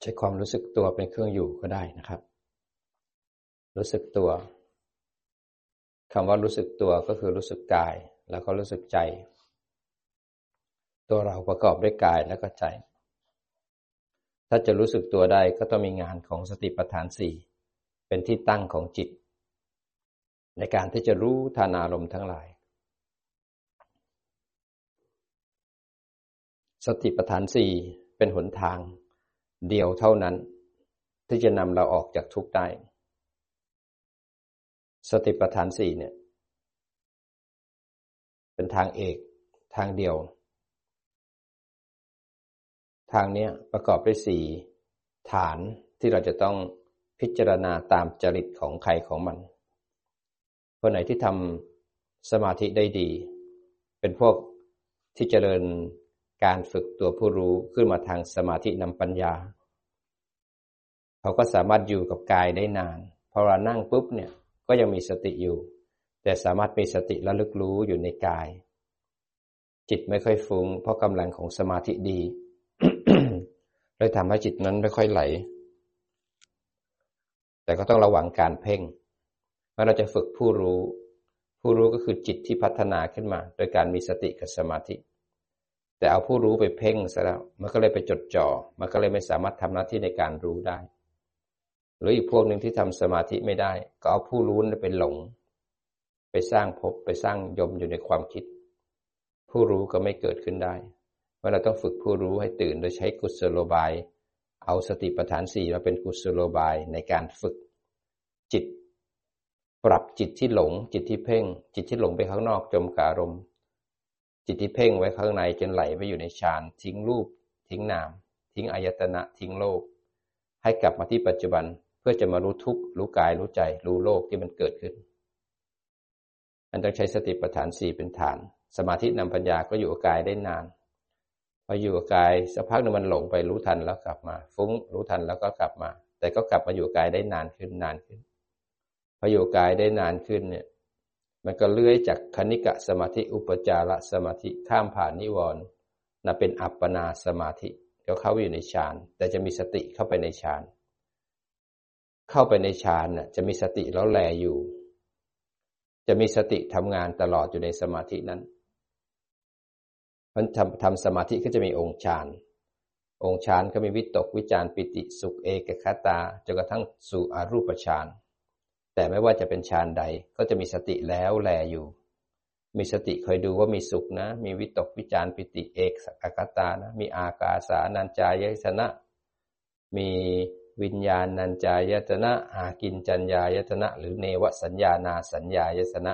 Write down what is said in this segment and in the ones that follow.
ใช้ความรู้สึกตัวเป็นเครื่องอยู่ก็ได้นะครับ รู้สึกตัวคำว่ารู้สึกตัวก็คือรู้สึกกายแล้วก็รู้สึกใจ ตัวเราประกอบด้วยกายแล้วก็ใจ ถ้าจะรู้สึกตัวได้ก็ต้องมีงานของสติปัฏฐานสี่เป็นที่ตั้งของจิต ในการที่จะรู้ทานอารมณ์ทั้งหลาย สติปัฏฐานสี่เป็นหนทาง เดียวเท่านั้น ที่จะนำเราออกจากทุกข์ได้ สติปัฏฐานสี่เนี่ย เป็นทางเอกทางเดียว ทางนี้ประกอบด้วยสี่ฐานที่เราจะต้องพิจารณาตามจริตของใครของมัน คนไหนที่ทำสมาธิได้ดี เป็นพวกที่เจริญ การฝึกตัวผู้รู้ขึ้นมาทางสมาธินำปัญญา เขาก็สามารถอยู่กับกายได้นานพอเรานั่งปุ๊บเนี่ยก็ยังมีสติอยู่ แต่สามารถมีสติระลึกรู้อยู่ในกาย จิตไม่ค่อยฟุง้ง เพราะกำลังของสมาธิดีเลยทำให้จิตนั้นไม่ค่อยไหล แต่ก็ต้องระวังการเพ่งเมื่อเราจะฝึกผู้รู้ ผู้รู้ก็คือจิตที่พัฒนาขึ้นมา โดยการมีสติกับสมาธิ แต่เอาผู้รู้ไปเพ่งซะแล้วมันก็เลยไปจดจ่อ มันก็เลยไม่สามารถทำหน้าที่ในการรู้ได้ หรืออีกพวกหนึ่งที่ทำสมาธิไม่ได้ ก็เอาผู้รู้ไปหลง ไปสร้างภพไปสร้างยมอยู่ในความคิด ผู้รู้ก็ไม่เกิดขึ้นได้เมื่อเราต้องฝึกผู้รู้ให้ตื่นโดยใช้กุศโลบาย เอาสติปัฏฐานสี่มาเป็นกุศโลบายในการฝึก จิต ปรับจิตที่หลง จิตที่เพ่ง จิตที่หลงไปข้างนอกจมกอารมณ์ จิตที่เพ่งไว้ข้างในจนไหลไปอยู่ในฌานทิ้งรูป ทิ้งนาม ทิ้งอายตนะ ทิ้งโลก ให้กลับมาที่ปัจจุบันเพื่อจะมารู้ทุกข์รู้กายรู้ใจ รู้โลกที่มันเกิดขึ้นมันต้องใช้สติปัฏฐานสี่เป็นฐาน สมาธินำปัญญาก็อยู่กับกายได้นานพออยู่กับกายสักพักหนึ่งมันหลงไปรู้ทันแล้วกลับมา ฟุ้งรู้ทันแล้วก็กลับมา แต่ก็กลับมาอยู่กายได้นานขึ้นนานขึ้นพออยู่กายได้นานขึ้นเนี่ย มันก็เลื้อยจากคณิกะสมาธิอุปจารสมาธิข้ามผ่านนิวรณ์นะเป็นอัปปนาสมาธิก็เข้าอยู่ในฌานแต่จะมีสติเข้าไปในฌานเข้าไปในฌานน่ะจะมีสติแล้วแลอยู่ จะมีสติทำงานตลอดอยู่ในสมาธินั้นมันทำทำสมาธิก็จะมีองค์ฌานองค์ฌานก็มีวิตกวิจารปิติสุขเอกคตาจนกระทั่งสู่อรูปฌาน แต่ไม่ว่าจะเป็นฌานใดก็จะมีสติแล้วแลอยู่ มีสติคอยดูว่ามีสุขนะ มีวิตกวิจารปิติเอกสักตานะ มีอากาสานัญจายสนะ มีวิญญาณนัญจายตนะอากินจัญญายตนะ หรือเนวสัญญานาสัญญายตนะ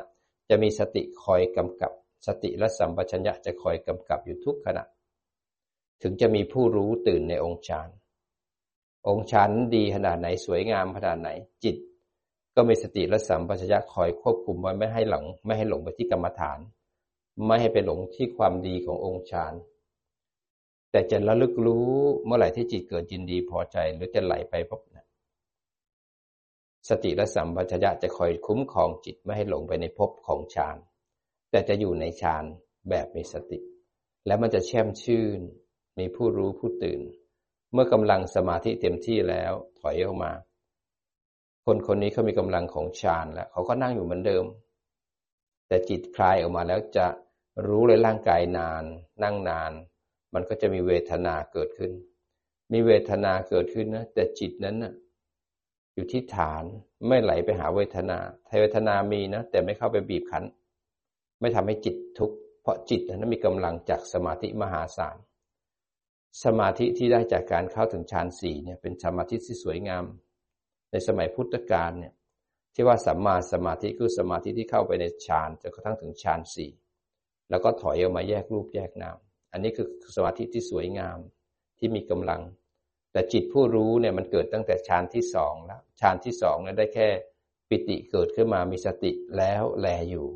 จะมีสติคอยกำกับ สติและสัมปชัญญะจะคอยกำกับอยู่ทุกขณะ ถึงจะมีผู้รู้ตื่นในองค์ฌาน องค์ฌานดีขนาดไหนสวยงามขนาดไหนจิต ก็มีสติและสัมปชัญญะคอยควบคุมไว้ไม่ให้หลงไม่ให้หลงไปที่กรรมฐาน ไม่ให้ไปหลงที่ความดีขององค์ฌานแต่จะระลึกรู้เมื่อไหร่ที่จิตเกิดยินดีพอใจ หรือจะไหลไปพบนะสติและสัมปชัญญะจะคอยคุ้มครองจิตไม่ให้หลงไปในภพของฌานแต่จะอยู่ในฌานแบบมีสติ แล้วมันจะแช่มชื่น มีผู้รู้ผู้ตื่น เมื่อกำลังสมาธิเต็มที่แล้วถอยออกมา คนคนนี้เขามีกำลังของฌานแล้วเขาก็นั่งอยู่เหมือนเดิม แต่จิตคลายออกมาแล้วจะรู้เลยร่างกายนาน นั่งนาน มันก็จะมีเวทนาเกิดขึ้น มีเวทนาเกิดขึ้นนะแต่จิตนั้นนะอยู่ที่ฐานไม่ไหลไปหาเวทนาเวทนามีนะแต่ไม่เข้าไปบีบคั้น ไม่ทำให้จิตทุกข์เพราะจิตนั้นมีกำลังจากสมาธิมหาศาลสมาธิที่ได้จากการเข้าถึงฌานสี่เนี่ยเป็นสมาธิที่สวยงาม ในสมัยพุทธกาลเนี่ยที่ว่าสัมมาสมาธิคือสมาธิที่เข้าไปในฌานจนกระทั่งถึงฌานสี่แล้วก็ถอยออกมาแยกรูปแยกนาม อันนี้คือสมาธิที่สวยงามที่มีกำลัง แต่จิตผู้รู้เนี่ยมันเกิดตั้งแต่ฌานที่สองแล้วฌานที่สองเนี่ยได้แค่ปิติเกิดขึ้นมามีสติแล้วแลอยู่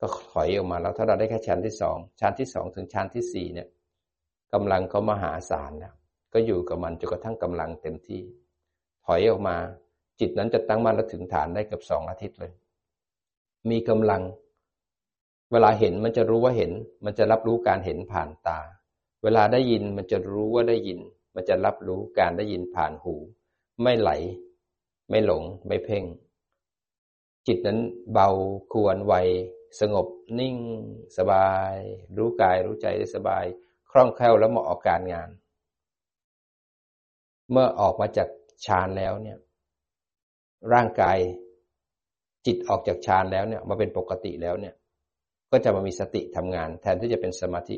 ก็ถอยออกมาแล้วถ้าเราได้แค่ฌานที่สองฌานที่สองถึงฌานที่สี่เนี่ยกำลังเขามหาศาลแล้วก็อยู่กับมันจนกระทั่งกำลังเต็มที่ ถอยออกมา จิตนั้นจะตั้งมั่นและถึงฐานได้เกือบสองอาทิตย์เลย มีกำลัง เวลาเห็นมันจะรู้ว่าเห็น มันจะรับรู้การเห็นผ่านตา เวลาได้ยินมันจะรู้ว่าได้ยิน มันจะรับรู้การได้ยินผ่านหู ไม่ไหล ไม่หลง ไม่เพ่ง จิตนั้นเบาควรไวสงบนิ่ง สบาย รู้กายรู้ใจได้สบาย คล่องแคล่วและเหมาะกับการงาน เมื่อออกมาจาก ฌานแล้วเนี่ย ร่างกายจิตออกจากฌานแล้วเนี่ย มาเป็นปกติแล้วเนี่ย ก็จะมามีสติทำงาน แทนที่จะเป็นสมาธิ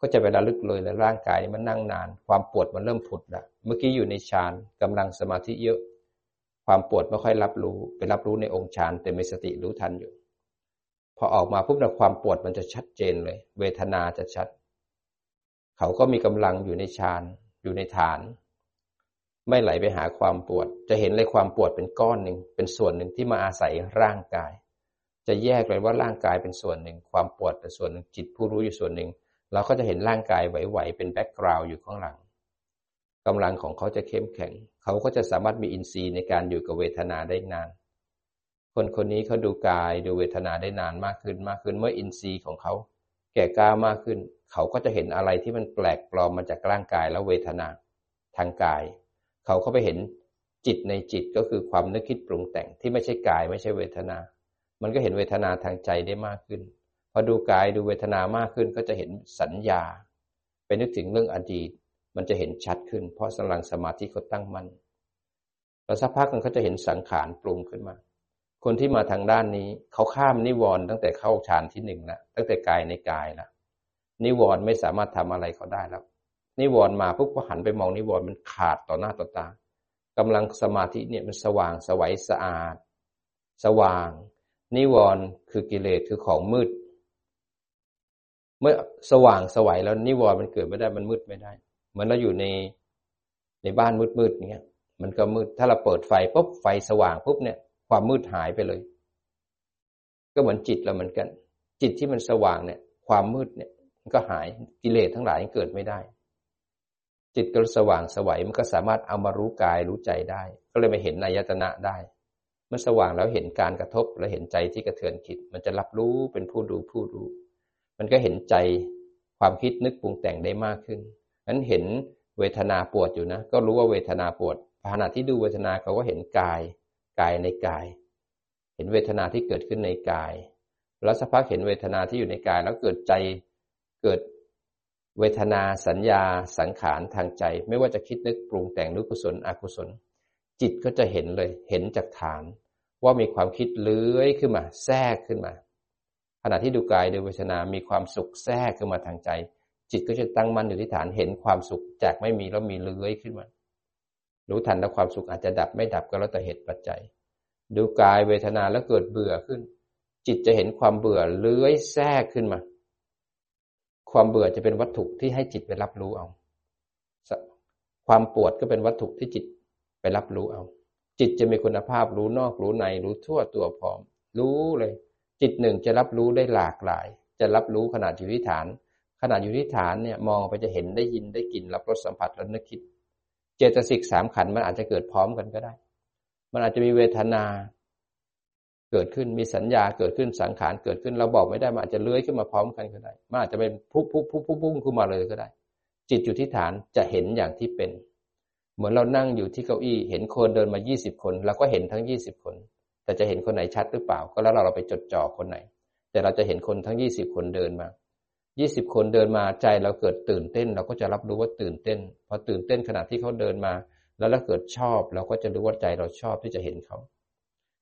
ก็จะไประลึกเลยแล้วร่างกายมันนั่งนาน ความปวดมันเริ่มผุดละเมื่อกี้อยู่ในฌานกำลังสมาธิเยอะ ความปวดไม่ค่อยรับรู้ไปรับรู้ในองค์ฌานแต่มีสติรู้ทันอยู่ พอออกมาปุ๊บนะความปวดมันจะชัดเจนเลย เวทนาจะชัด เขาก็มีกำลังอยู่ในฌานอยู่ในฐาน ไม่ไหลไปหาความปวด จะเห็นเลยความปวดเป็นก้อนหนึ่ง เป็นส่วนหนึ่งที่มาอาศัยร่างกาย จะแยกเลยว่าร่างกายเป็นส่วนหนึ่ง ความปวดเป็นส่วนหนึ่ง จิตผู้รู้อยู่ส่วนหนึ่ง เราก็จะเห็นร่างกายไหวๆ เป็น background อยู่ข้างหลังกำลังของเขาจะเข้มแข็ง เขาก็จะสามารถมีอินทรีย์ในการอยู่กับเวทนาได้นาน คนคนนี้เขาดูกายดูเวทนาได้นานมากขึ้นมากขึ้น เมื่ออินทรีย์ของเขาแก่กล้ามากขึ้น เขาก็จะเห็นอะไรที่มันแปลกปลอมมาจากร่างกายและเวทนา ทางกาย เขาเข้าไปเห็นจิตในจิตก็คือความนึกคิดปรุงแต่งที่ไม่ใช่กายไม่ใช่เวทนา มันก็เห็นเวทนาทางใจได้มากขึ้น พอดูกายดูเวทนามากขึ้นก็จะเห็นสัญญา ไปนึกถึงเรื่องอดีต มันจะเห็นชัดขึ้น เพราะสลังสมาธิเขาตั้งมั่นแล้วสักพักมันก็จะเห็นสังขารปรุงขึ้นมา คนที่มาทางด้านนี้เขาข้ามนิวรณ์ตั้งแต่เข้าฌานที่หนึ่งแล้วตั้งแต่กายในกายล้วนิวรณ์ไม่สามารถทำอะไรเขาได้แล้ว นิวรณ์มาปุ๊บก็หันไปมองนิวรณ์มันขาดต่อหน้าต่อตากำลังสมาธิเนี่ยมันสว่างสวัยสะอาด สว่าง นิวรณ์คือกิเลสคือของมืด เมื่อสว่างสวัยแล้วนิวรณ์มันเกิดไม่ได้มันมืดไม่ได้ เหมือนเราอยู่ในในบ้านมืดๆเงี้ยมันก็มืด ถ้าเราเปิดไฟปุ๊บไฟสว่างปุ๊บเนี่ย ความมืดหายไปเลย ก็เหมือนจิตเราเหมือนกัน จิตที่มันสว่างเนี่ย ความมืดเนี่ย มันก็หายกิเลสทั้งหลายเกิดไม่ได้ จิตก็สว่างสวัยมันก็สามารถเอามารู้กายรู้ใจได้ ก็เลยมาเห็นนายตนะได้ เมื่อสว่างแล้วเห็นการกระทบแล้วเห็นใจที่กระเทือนคิดมันจะรับรู้เป็นผู้ดูผู้รู้ มันก็เห็นใจความคิดนึกปรุงแต่งได้มากขึ้นนั้นเห็นเวทนาปวดอยู่นะ ก็รู้ว่าเวทนาปวดขณะที่ดูเวทนาเขาก็เห็นกาย กายในกาย เห็นเวทนาที่เกิดขึ้นในกาย แล้วสักพักเห็นเวทนาที่อยู่ในกายแล้วเกิดใจเกิด เวทนาสัญญาสังขารทางใจ ไม่ว่าจะคิดนึกปรุงแต่งนุกุศลอกุศล จิตก็จะเห็นเลยเห็นจากฐาน ว่ามีความคิดเลื้อยขึ้นมาแทรกขึ้นมา ขณะที่ดูกายดูเวทนา มีความสุขแทรกขึ้นมาทางใจ จิตก็จะตั้งมั่นอยู่ที่ฐานเห็นความสุขจากไม่มีแล้วมีเลื้อยขึ้นมา รู้ทันแล้วความสุขอาจจะดับไม่ดับก็แล้วแต่เหตุปัจจัย ดูกายเวทนาแล้วเกิดเบื่อขึ้น จิตจะเห็นความเบื่อเลื้อยแทรกขึ้นมา ความเบื่อจะเป็นวัตถุที่ให้จิตไปรับรู้เอา ความปวดก็เป็นวัตถุที่จิตไปรับรู้เอา จิตจะมีคุณภาพรู้นอกรู้ในรู้ทั่วตัวพร้อม รู้เลย จิตหนึ่งจะรับรู้ได้หลากหลาย จะรับรู้ขนาดอยู่ที่ฐาน ขนาดอยู่ที่ฐานเนี่ยมองไปจะเห็นได้ยินได้กลิ่นรับรสสัมผัสและนึกคิด เจตสิกสามขันมันอาจจะเกิดพร้อมกันก็ได้ มันอาจจะมีเวทนา เกิดขึ้นมีสัญญาเกิดขึ้นสังขารเกิดขึ้นเราบอกไม่ได้มันอาจจะเลื้อยขึ้นมาพร้อมกันก็ได้มันอาจจะเป็นพุ่งพุ่งพุ่งพุ่งพุ่งขึ้นมาเลยก็ได้ จิตอยู่ที่ฐานจะเห็นอย่างที่เป็น เหมือนเรานั่งอยู่ที่เก้าอี้เห็นคนเดินมายี่สิบคนเราก็เห็นทั้งยี่สิบคน แต่จะเห็นคนไหนชัดหรือเปล่า ก็แล้วเราเราไปจดจ่อคนไหน แต่เราจะเห็นคนทั้งยี่สิบคนเดินมายี่สิบคนเดินมาใจเราเกิดตื่นเต้น เราก็จะรับรู้ว่าตื่นเต้นพอตื่นเต้นขณะที่เขาเดินมา แล้วเราเกิดชอบ เราก็จะรู้ว่าใจเราชอบที่จะเห็นเขา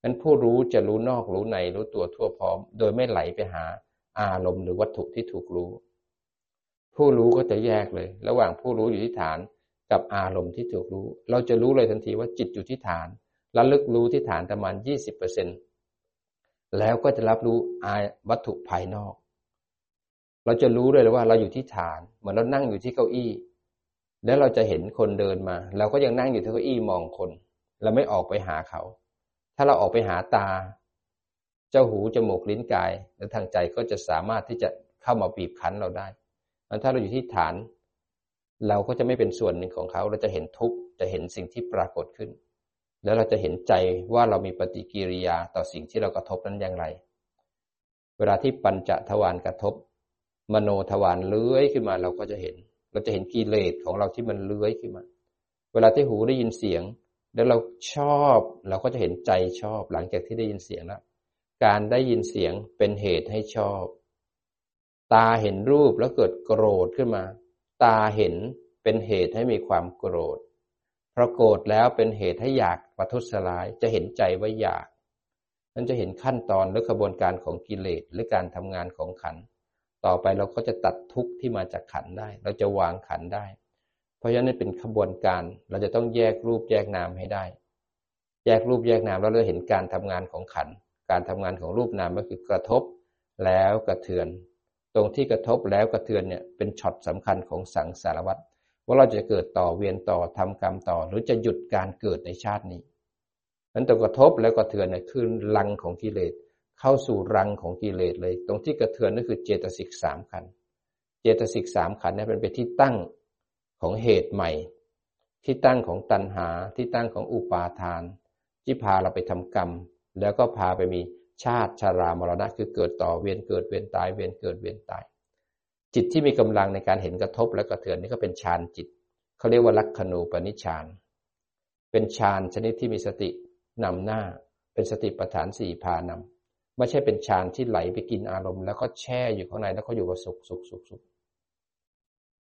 นั้นผู้รู้จะรู้นอกรู้ในรู้ตัวทั่วพร้อม โดยไม่ไหลไปหาอารมณ์หรือวัตถุที่ถูกรู้ ผู้รู้ก็จะแยกเลย ระหว่างผู้รู้อยู่ที่ฐานกับอารมณ์ที่ถูกรู้ เราจะรู้เลยทันทีว่าจิตอยู่ที่ฐานระลึกรู้ที่ฐานประมาณยี่สิบเปอร์เซ็นแล้วก็จะรับรู้อาวัตถุภายนอก เราจะรู้เลยว่าเราอยู่ที่ฐาน เหมือนเรานั่งอยู่ที่เก้าอี้ แล้วเราจะเห็นคนเดินมา เราก็ยังนั่งอยู่ที่เก้าอี้มองคน เราไม่ออกไปหาเขา ถ้าเราออกไปหาตา เจ้าหูจมูกลิ้นกาย และทางใจก็จะสามารถที่จะเข้ามาบีบคั้นเราได้ถ้าเราอยู่ที่ฐาน เราก็จะไม่เป็นส่วนหนึ่งของเขาเราจะเห็นทุกข์จะเห็นสิ่งที่ปรากฏขึ้น แล้วเราจะเห็นใจว่าเรามีปฏิกิริยาต่อสิ่งที่เรากระทบนั้นอย่างไร เวลาที่ปัญจทวารกระทบ มโนทวารเลื้อยขึ้นมาเราก็จะเห็น เราจะเห็นกิเลสของเราที่มันเลื้อยขึ้นมา เวลาที่หูได้ยินเสียง แล้วเราชอบเราก็จะเห็นใจชอบหลังจากที่ได้ยินเสียงแล้วการได้ยินเสียงเป็นเหตุให้ชอบ ตาเห็นรูปแล้วเกิดโกรธขึ้นมา ตาเห็นเป็นเหตุให้มีความโกรธเพราะโกรธแล้วเป็นเหตุให้อยากประทุษร้ายจะเห็นใจว่าอยากนั่นจะเห็นขั้นตอนหรือกระบวนการของกิเลสหรือการทำงานของขัน ต่อไปเราก็จะตัดทุกข์ที่มาจากขันได้ เราจะวางขันได้ เพราะฉะนั้นเป็นขบวนการเราจะต้องแยกรูปแยกนามให้ได้ แยกรูปแยกนามแล้วเราเห็นการทำงานของขัน การทำงานของรูปนามก็คือกระทบแล้วกระเทือน ตรงที่กระทบแล้วกระเทือนเนี่ยเป็นช็อตสำคัญของสังสารวัฏว่าเราจะเกิดต่อเวียนต่อทำกรรมต่อ หรือจะหยุดการเกิดในชาตินี้นั้นตรงกระทบแล้วกระเทือนเนี่ยคือรังของกิเลสเข้าสู่รังของกิเลสเลย ตรงที่กระเทือนนั่นคือเจตสิกสามขัน เจตสิกสามขันเนี่ยเป็นไปที่ตั้ง ของเหตุใหม่ ที่ตั้งของตัณหาที่ตั้งของอุปาทาน ที่พาเราไปทำกรรม แล้วก็พาไปมีชาติชารามรณะคือเกิดต่อเวียนเกิดเวียนตายเวียนเกิดเวียนตาย จิตที่มีกำลังในการเห็นกระทบและกระเทือนนี่ก็เป็นฌานจิตเขาเรียกว่าลักขณูปนิชฌานเป็นฌานชนิดที่มีสตินำหน้า เป็นสติปัฏฐานสี่พานำไม่ใช่เป็นฌานที่ไหลไปกินอารมณ์ แล้วก็แช่อยู่ข้างในแล้วก็อยู่กับสุขสุขสุขสุข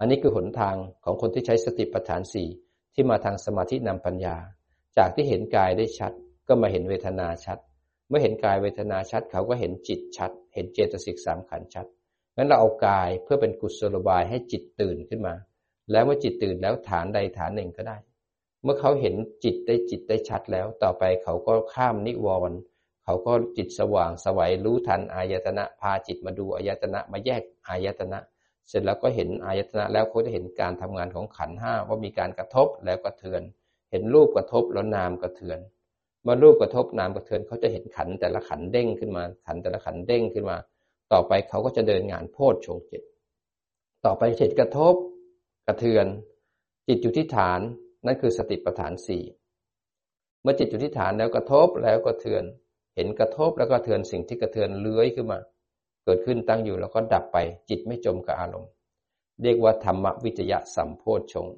อันนี้คือหนทางของคนที่ใช้สติปัฏฐานสี่ที่มาทางสมาธินำปัญญา จากที่เห็นกายได้ชัด ก็มาเห็นเวทนาชัด เมื่อเห็นกายเวทนาชัด เขาก็เห็นจิตชัด เห็นเจตสิกสามขันชัดงั้นเราเอากายเพื่อเป็นกุศโลบายให้จิตตื่นขึ้นมา แล้วเมื่อจิตตื่นแล้วฐานใดฐานหนึ่งก็ได้ เมื่อเขาเห็นจิตได้จิตได้ชัดแล้ว ต่อไปเขาก็ข้ามนิวรณ์เขาก็จิตสว่างสวัยรู้ทันอายตนะพาจิตมาดูอายตนะมาแยกอายตนะ เสร็จแล้วก็เห็นอายตนะแล้วเขาจะเห็นการทำงานของขันห้าว่ามีการกระทบแล้วกระเทือน เห็นรูปกระทบแล้วนามกระเทือนเมื่อรูปกระทบนามกระเทือนเขาจะเห็นขันแต่ละขันเด้งขึ้นมา ขันแต่ละขันเด้งขึ้นมา ต่อไปเขาก็จะเดินงานโพชฌงจิต ต่อไปจิตกระทบ กระเทือน จิตอยู่ที่ฐานนั่นคือสติปัฏฐานสี่เมื่อจิตอยู่ที่ฐานแล้วกระทบแล้วก็เทือน เห็นกระทบแล้วก็เทือนสิ่งที่กระเทือนเลื้อยขึ้นมา เกิดขึ้นตั้งอยู่แล้วก็ดับไปจิตไม่จมกับอารมณ์ เรียกว่าธรรมวิจยะสัมโพชฌง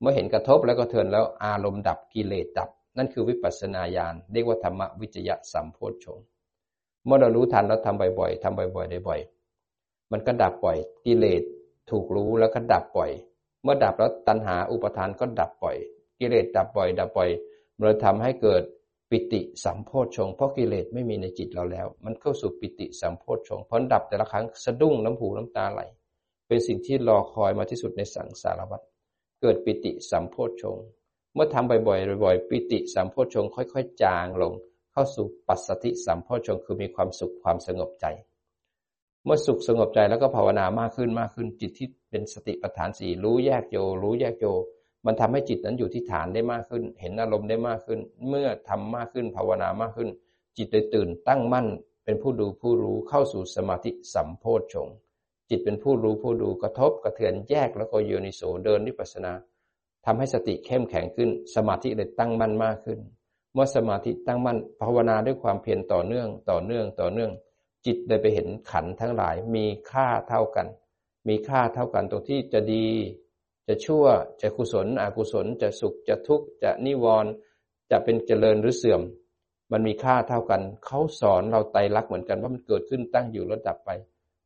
เมื่อเห็นกระทบแล้วก็เทือนแล้วอารมณ์ดับกิเลสดับ นั่นคือวิปัสสนาญาณเรียกว่าธรรมวิจยะสัมโพชฌงเมื่อเรารู้ทันแล้วทำบ่อยๆทำบ่อยๆได้บ่อยมันก็ดับบ่อยกิเลสถูกรู้แล้วก็ดับบ่อย เมื่อดับแล้วตัณหาอุปทานก็ดับปล่อย กิเลสดับปล่อย ดับปล่อยเลยทำให้เกิด ปิติสัมโพชฌงเพราะกิเลสไม่มีในจิตเราแล้ว มันเข้าสู่ปิติสัมโพชฌงพราะดับแต่ละครั้งสะดุ้งน้ำหูน้ำตาไหล เป็นสิ่งที่รอคอยมาที่สุดในสังสารวัฏเกิดปิติสัมโพชฌงเมื่อทำบ่อยๆบ่อยๆปิติสัมโพชฌงค่อยๆ จางลง เข้าสู่ปัสสติสัมโพชฌงคือมีความสุขความสงบใจ เมื่อสุขสงบใจแล้วก็ภาวนามากขึ้นมากขึ้นจิตที่เป็นสติปัฏฐานสี่รู้แยกโยรู้แยกโย มันทำให้จิตนั้นอยู่ที่ฐานได้มากขึ้น เห็นอารมณ์ได้มากขึ้น เมื่อทำมากขึ้นภาวนามากขึ้น จิตเลยตื่นตั้งมั่น เป็นผู้ดูผู้รู้เข้าสู่สมาธิสัมโพชฌงจิตเป็นผู้รู้ผู้ดูกระทบกระเทือนแยกแล้วก็โยนิโสเดินนิพพานาทำให้สติเข้มแข็งขึ้น สมาธิเลยตั้งมั่นมากขึ้น เมื่อสมาธิตั้งมั่นภาวนาด้วยความเพียรต่อเนื่องต่อเนื่องต่อเนื่อง จิตได้ไปเห็นขันทั้งหลายมีค่าเท่ากัน มีค่าเท่ากันตรงที่จะดี จะชั่วจะกุศลอกุศล จะสุขจะทุกข์จะนิวรณ์จะเป็นเจริญหรือเสื่อม มันมีค่าเท่ากันเขาสอนเราไตรลักษณ์เหมือนกันว่ามันเกิดขึ้นตั้งอยู่แล้วดับไป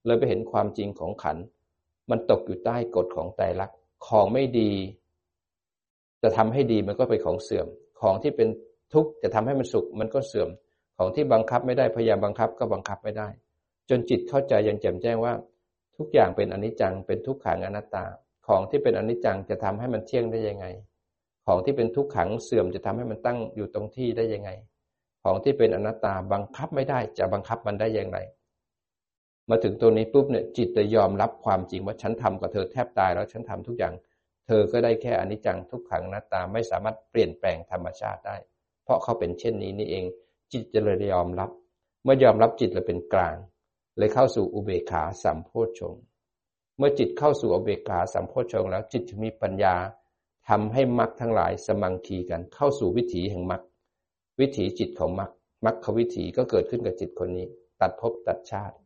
เลยไปเห็นความจริงของขัน มันตกอยู่ใต้กฎของไตรลักษณ์ของไม่ดี จะทำให้ดีมันก็เป็นของเสื่อม ของที่เป็นทุกข์จะทำให้มันสุขมันก็เสื่อม ของที่บังคับไม่ได้พยายามบังคับก็บังคับไม่ได้ จนจิตเข้าใจอย่างแจ่มแจ้งว่า ทุกอย่างเป็นอนิจจังเป็นทุกขังอนัตตา ของที่เป็นอนิจจังจะทำให้มันเที่ยงได้ยังไง ของที่เป็นทุกขังเสื่อมจะทำให้มันตั้งอยู่ตรงที่ได้ยังไง ของที่เป็นอนัตตาบังคับไม่ได้จะบังคับมันได้อย่างไร มาถึงตัวนี้ปุ๊บเนี่ยจิตจะยอมรับความจริงว่าฉันทำกับเธอแทบตายแล้วฉันทำทุกอย่าง เธอก็ได้แค่อนิจจังทุกขังอนัตตาไม่สามารถเปลี่ยนแปลงธรรมชาติได้ เพราะเขาเป็นเช่นนี้นี่เอง จิตจะเลยยอมรับ เมื่อยอมรับจิตเลยเป็นกลาง เลยเข้าสู่อุเบกขาสัมโพชฌง เมื่อจิตเข้าสู่อเบกขาสัมโพชงแล้วจิตจะมีปัญญาทำให้มรรคทั้งหลายสมังคีกันเข้าสู่วิถีแห่งมรรควิถีจิตของมรรคมรรควิถีก็เกิดขึ้นกับจิตคนนี้ ตัดภพตัดชาติ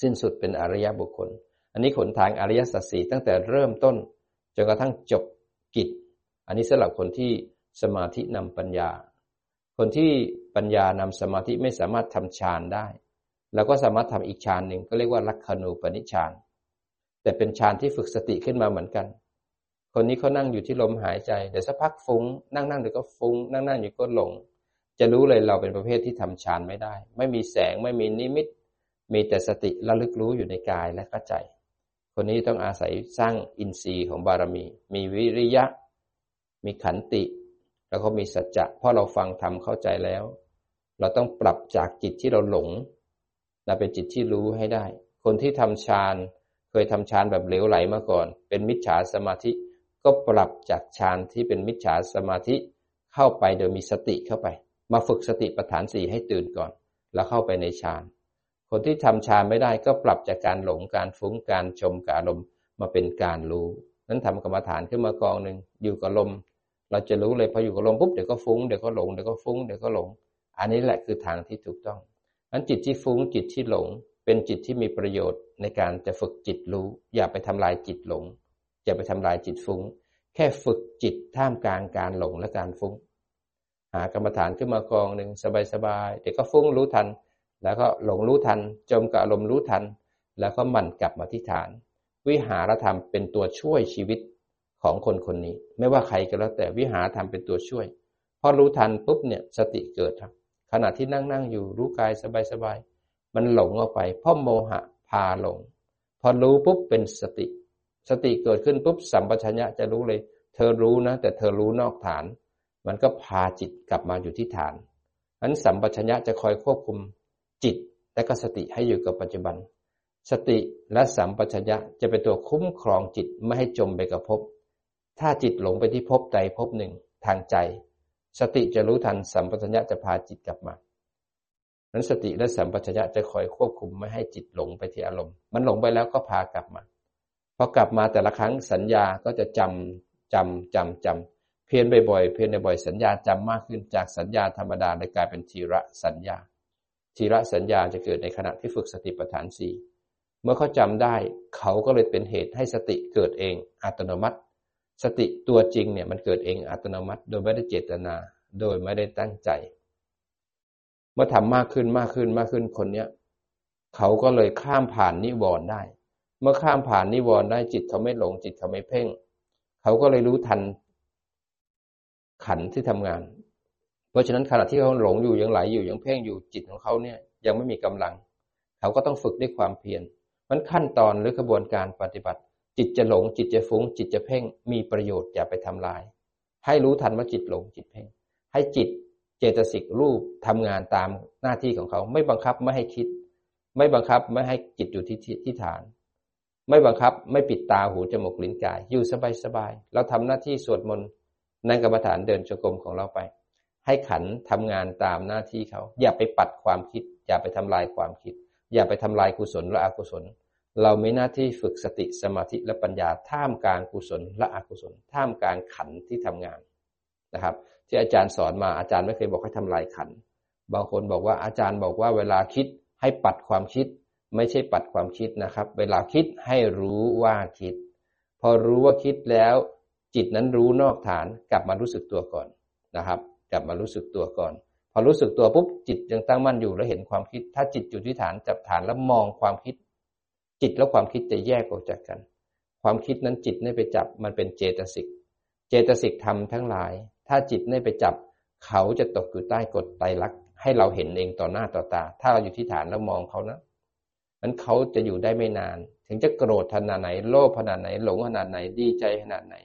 สิ้นสุดเป็นอริยบุคคล อันนี้ขนทางอริยสัจสีตั้งแต่เริ่มต้นจนกระทั่งจบกิจ อันนี้สำหรับคนที่สมาธินำปัญญา คนที่ปัญญานำสมาธิไม่สามารถทำฌานได้ แล้วก็สามารถทำอีกฌานหนึ่งก็เรียกว่าลักขณูปนิฌาน แต่เป็นฌานที่ฝึกสติขึ้นมาเหมือนกัน คนนี้เขานั่งอยู่ที่ลมหายใจเดี๋ยวสักพักฟุง้ง นั่งนั่งเดี๋ยวก็ฟุง้ง นั่งนั่งอยู่ก็หลง จะรู้เลยเราเป็นประเภทที่ทำฌานไม่ได้ ไม่มีแสงไม่มีนิมิต มีแต่สติระลึกรู้อยู่ในกายและก็ใจ คนนี้ต้องอาศัยสร้างอินทรีย์ของบารมี มีวิริยะ มีขันติ แล้วก็มีสัจจะเพราะเราฟังทำเข้าใจแล้ว เราต้องปรับจากจิตที่เราหลงมาเป็นจิตที่รู้ให้ได้ คนที่ทำฌาน เคยทำฌานแบบเหลวไหลมาก่อน เป็นมิจฉาสมาธิ ก็ปรับจากฌานที่เป็นมิจฉาสมาธิเข้าไปโดยมีสติเข้าไป มาฝึกสติปัฏฐานสี่ให้ตื่นก่อน แล้วเข้าไปในฌาน คนที่ทำฌานไม่ได้ก็ปรับจากการหลงการฟุ้งการชมการลมมาเป็นการรู้นั้นทำกรรมฐานขึ้นมากองหนึ่งอยู่กับลม เราจะรู้เลยพออยู่กับลมปุ๊บเดี๋ยวก็ฟุ้งเดี๋ยวก็หลงเดี๋ยวก็ฟุ้งเดี๋ยวก็หลง อันนี้แหละคือทางที่ถูกต้องนั้นจิตที่ฟุ้งจิตที่หลง เป็นจิตที่มีประโยชน์ในการจะฝึกจิตรู้ อย่าไปทำลายจิตหลง อย่าไปทำลายจิตฟุ้ง แค่ฝึกจิตท่ามกลางการหลงและการฟุ้ง หากรรมฐานขึ้นมากองหนึ่งสบายๆเดี๋ยวก็ฟุ้งรู้ทัน แล้วก็หลงรู้ทัน จมกับอารมณ์รู้ทัน แล้วก็มันกลับมาที่ฐาน วิหารธรรมเป็นตัวช่วยชีวิตของคนคนนี้ ไม่ว่าใครก็แล้วแต่วิหารธรรมเป็นตัวช่วยพอรู้ทันปุ๊บเนี่ยสติเกิดครับขณะที่นั่งนั่งอยู่รู้กายสบายสบาย มันหลงออกไป เพราะโมหะพาหลง พอรู้ปุ๊บเป็นสติ สติเกิดขึ้นปุ๊บสัมปชัญญะจะรู้เลย เธอรู้นะ แต่เธอรู้นอกฐาน มันก็พาจิตกลับมาอยู่ที่ฐานนั้นสัมปชัญญะจะคอยควบคุมจิตและก็สติให้อยู่กับปัจจุบัน สติและสัมปชัญญะจะเป็นตัวคุ้มครองจิตไม่ให้จมไปกับภพ ถ้าจิตหลงไปที่ภพใดภพหนึ่งทางใจ สติจะรู้ทันสัมปชัญญะจะพาจิตกลับมา นั้นสติและสัมปชัญญะจะคอยควบคุมไม่ให้จิตหลงไปที่อารมณ์ มันหลงไปแล้วก็พากลับมา พอกลับมาแต่ละครั้งสัญญาก็จะจำจำจำจำเพียนบ่อยๆ เพียนบ่อยๆ สัญญาจำมากขึ้นจากสัญญาธรรมดาในกลายเป็นทีระสัญญา ทีระสัญญาจะเกิดในขณะที่ฝึกสติปัฏฐานสี่เมื่อเขาจำได้เขาก็เลยเป็นเหตุให้สติเกิดเองอัตโนมัติ สติตัวจริงเนี่ยมันเกิดเองอัตโนมัติ โดยไม่ได้เจตนา โดยไม่ได้ตั้งใจ เมื่อทำมากขึ้นมากขึ้นมากขึ้นคนเนี้ยเขาก็เลยข้ามผ่านนิวรณ์ได้ เมื่อข้ามผ่านนิวรณ์ได้จิตเขาไม่หลงจิตเขาไม่เพ่ง เขาก็เลยรู้ทันขันที่ทำงาน เพราะฉะนั้นขณะที่เขาหลงอยู่ยังไหลอยู่ยังเพ่งอยู่จิตของเขาเนี่ยยังไม่มีกำลัง เขาก็ต้องฝึกด้วยความเพียรมันขั้นตอนหรือกระบวนการปฏิบัติ จิตจะหลงจิตจะฟุ้ง จิตจะเพ่งมีประโยชน์อย่าไปทำลาย ให้รู้ทันว่าจิตหลงจิตเพ่ง ให้จิต จตสิกรูปทำงานตามหน้าที่ของเขา ไม่บังคับไม่ให้คิด ไม่บังคับไม่ให้จิตอยู่ที่ที่ฐาน ไม่บังคับไม่ปิดตาหูจมูกลิ้นกาย อยู่สบายๆเราทำหน้าที่สวดมนต์นั่งกรรมฐานเดินจงกรมของเราไป ให้ขันทำงานตามหน้าที่เขา อย่าไปปัดความคิด อย่าไปทำลายความคิด อย่าไปทำลายกุศลและอกุศล เรามีหน้าที่ฝึกสติสมาธิและปัญญาท่ามกลางกุศลและอกุศล ท่ามกลางขันที่ทำงานนะครับ ที่อาจารย์สอนมาอาจารย์ไม่เคยบอกให้ทำลายขัน บางคนบอกว่าอาจารย์บอกว่าเวลาคิดให้ปัดความคิด ไม่ใช่ปัดความคิดนะครับ เวลาคิดให้รู้ว่าคิด พอรู้ว่าคิดแล้ว จิตนั้นรู้นอกฐานกลับมารู้สึกตัวก่อนนะครับ กลับมารู้สึกตัวก่อน พอรู้สึกตัวปุ๊บจิตยังตั้งมั่นอยู่แล้วเห็นความคิด ถ้าจิตอยู่ที่ฐานจับฐานแล้วมองความคิด จิตแล้วความคิดจะแยกออกจากกัน ความคิดนั้นจิตไม่ไปจับมันเป็นเจตสิกเจตสิกทำทั้งหลาย ถ้าจิตไม่ไปจับ เขาจะตกอยู่ใต้กฎไตรลักษณ์ให้เราเห็นเองต่อหน้าต่อตา ถ้าเราอยู่ที่ฐานแล้วมองเขานะนั้นเขาจะอยู่ได้ไม่นาน ถึงจะโกรธขนาดไหน โลภขนาดไหน หลงขนาดไหนดีใจขนาดไหน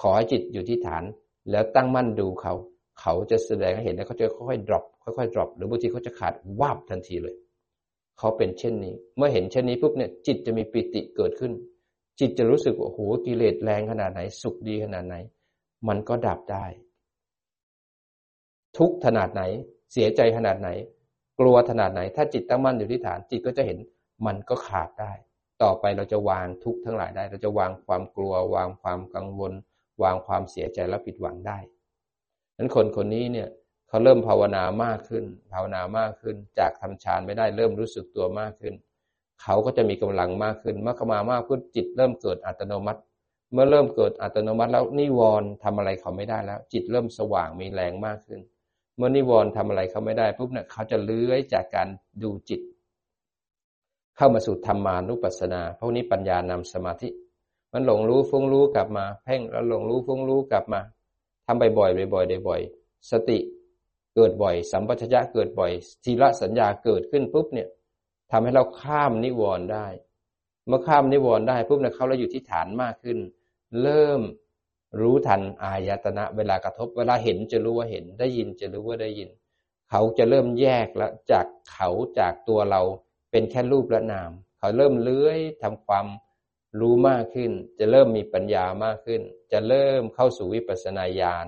ขอให้จิตอยู่ที่ฐาน แล้วตั้งมั่นดูเขา เขาจะแสดงให้เห็นแล้วเขาจะค่อยๆ drop ค่อยๆ drop หรือบางทีเขาจะขาดวาบทันทีเลย เขาเป็นเช่นนี้ เมื่อเห็นเช่นนี้ปุ๊บเนี่ยจิตจะมีปิติเกิดขึ้นจิตจะรู้สึกว่าโอ้โหกิเลสแรงขนาดไหน สุขดีขนาดไหน มันก็ดับได้ ทุกขนาดไหน เสียใจขนาดไหน กลัวขนาดไหน ถ้าจิตตั้งมั่นอยู่ที่ฐาน จิตก็จะเห็นมันก็ขาดได้ ต่อไปเราจะวางทุกทั้งหลายได้ เราจะวางความกลัว วางความกังวล วางความเสียใจและผิดหวังได้นั้นคนคนนี้เนี่ยเขาเริ่มภาวนามากขึ้น ภาวนามากขึ้น จากทำฌานไม่ได้เริ่มรู้สึกตัวมากขึ้น เขาก็จะมีกำลังมากขึ้นมื่อเขมามากขึ้นจิตเริ่มเกิดอัตโนมัติ เมื่อเริ่มเกิดอัตโนมัติแล้วนิวรณ์ทำอะไรเขาไม่ได้แล้ว จิตเริ่มสว่างมีแรงมากขึ้น เมื่อนิวรณ์ทำอะไรเขาไม่ได้ปุ๊บเนี่ยเขาจะเลื้อยจากการดูจิต เข้ามาสู่ธรรมานุปัสสนาพราะนี้ปัญญานำสมาธิ มันหลงรู้ฟุ้งรู้กลับมา เพ่งแล้วหลงรู้ฟุ้งรู้กลับมาทำบ่อยๆบ่อยๆบ่อยๆสติเกิดบ่อย สัมปชัญญะเกิดบ่อยทีละสัญญาเกิดขึ้นปุ๊บเนี่ยทำให้เราข้ามนิวรณ์ได้ เมื่อข้ามนิวรณ์ได้ปุ๊บเนี่ยเขาเราอยู่ที่ฐานมากขึ้น เริ่มรู้ทันอายตนะ เวลากระทบ เวลาเห็นจะรู้ว่าเห็น ได้ยินจะรู้ว่าได้ยิน เขาจะเริ่มแยกแล้วจากเขาจากตัวเราเป็นแค่รูปและนาม เขาเริ่มเลื้อยทำความรู้มากขึ้น จะเริ่มมีปัญญามากขึ้น จะเริ่มเข้าสู่วิปัสสนาญาณ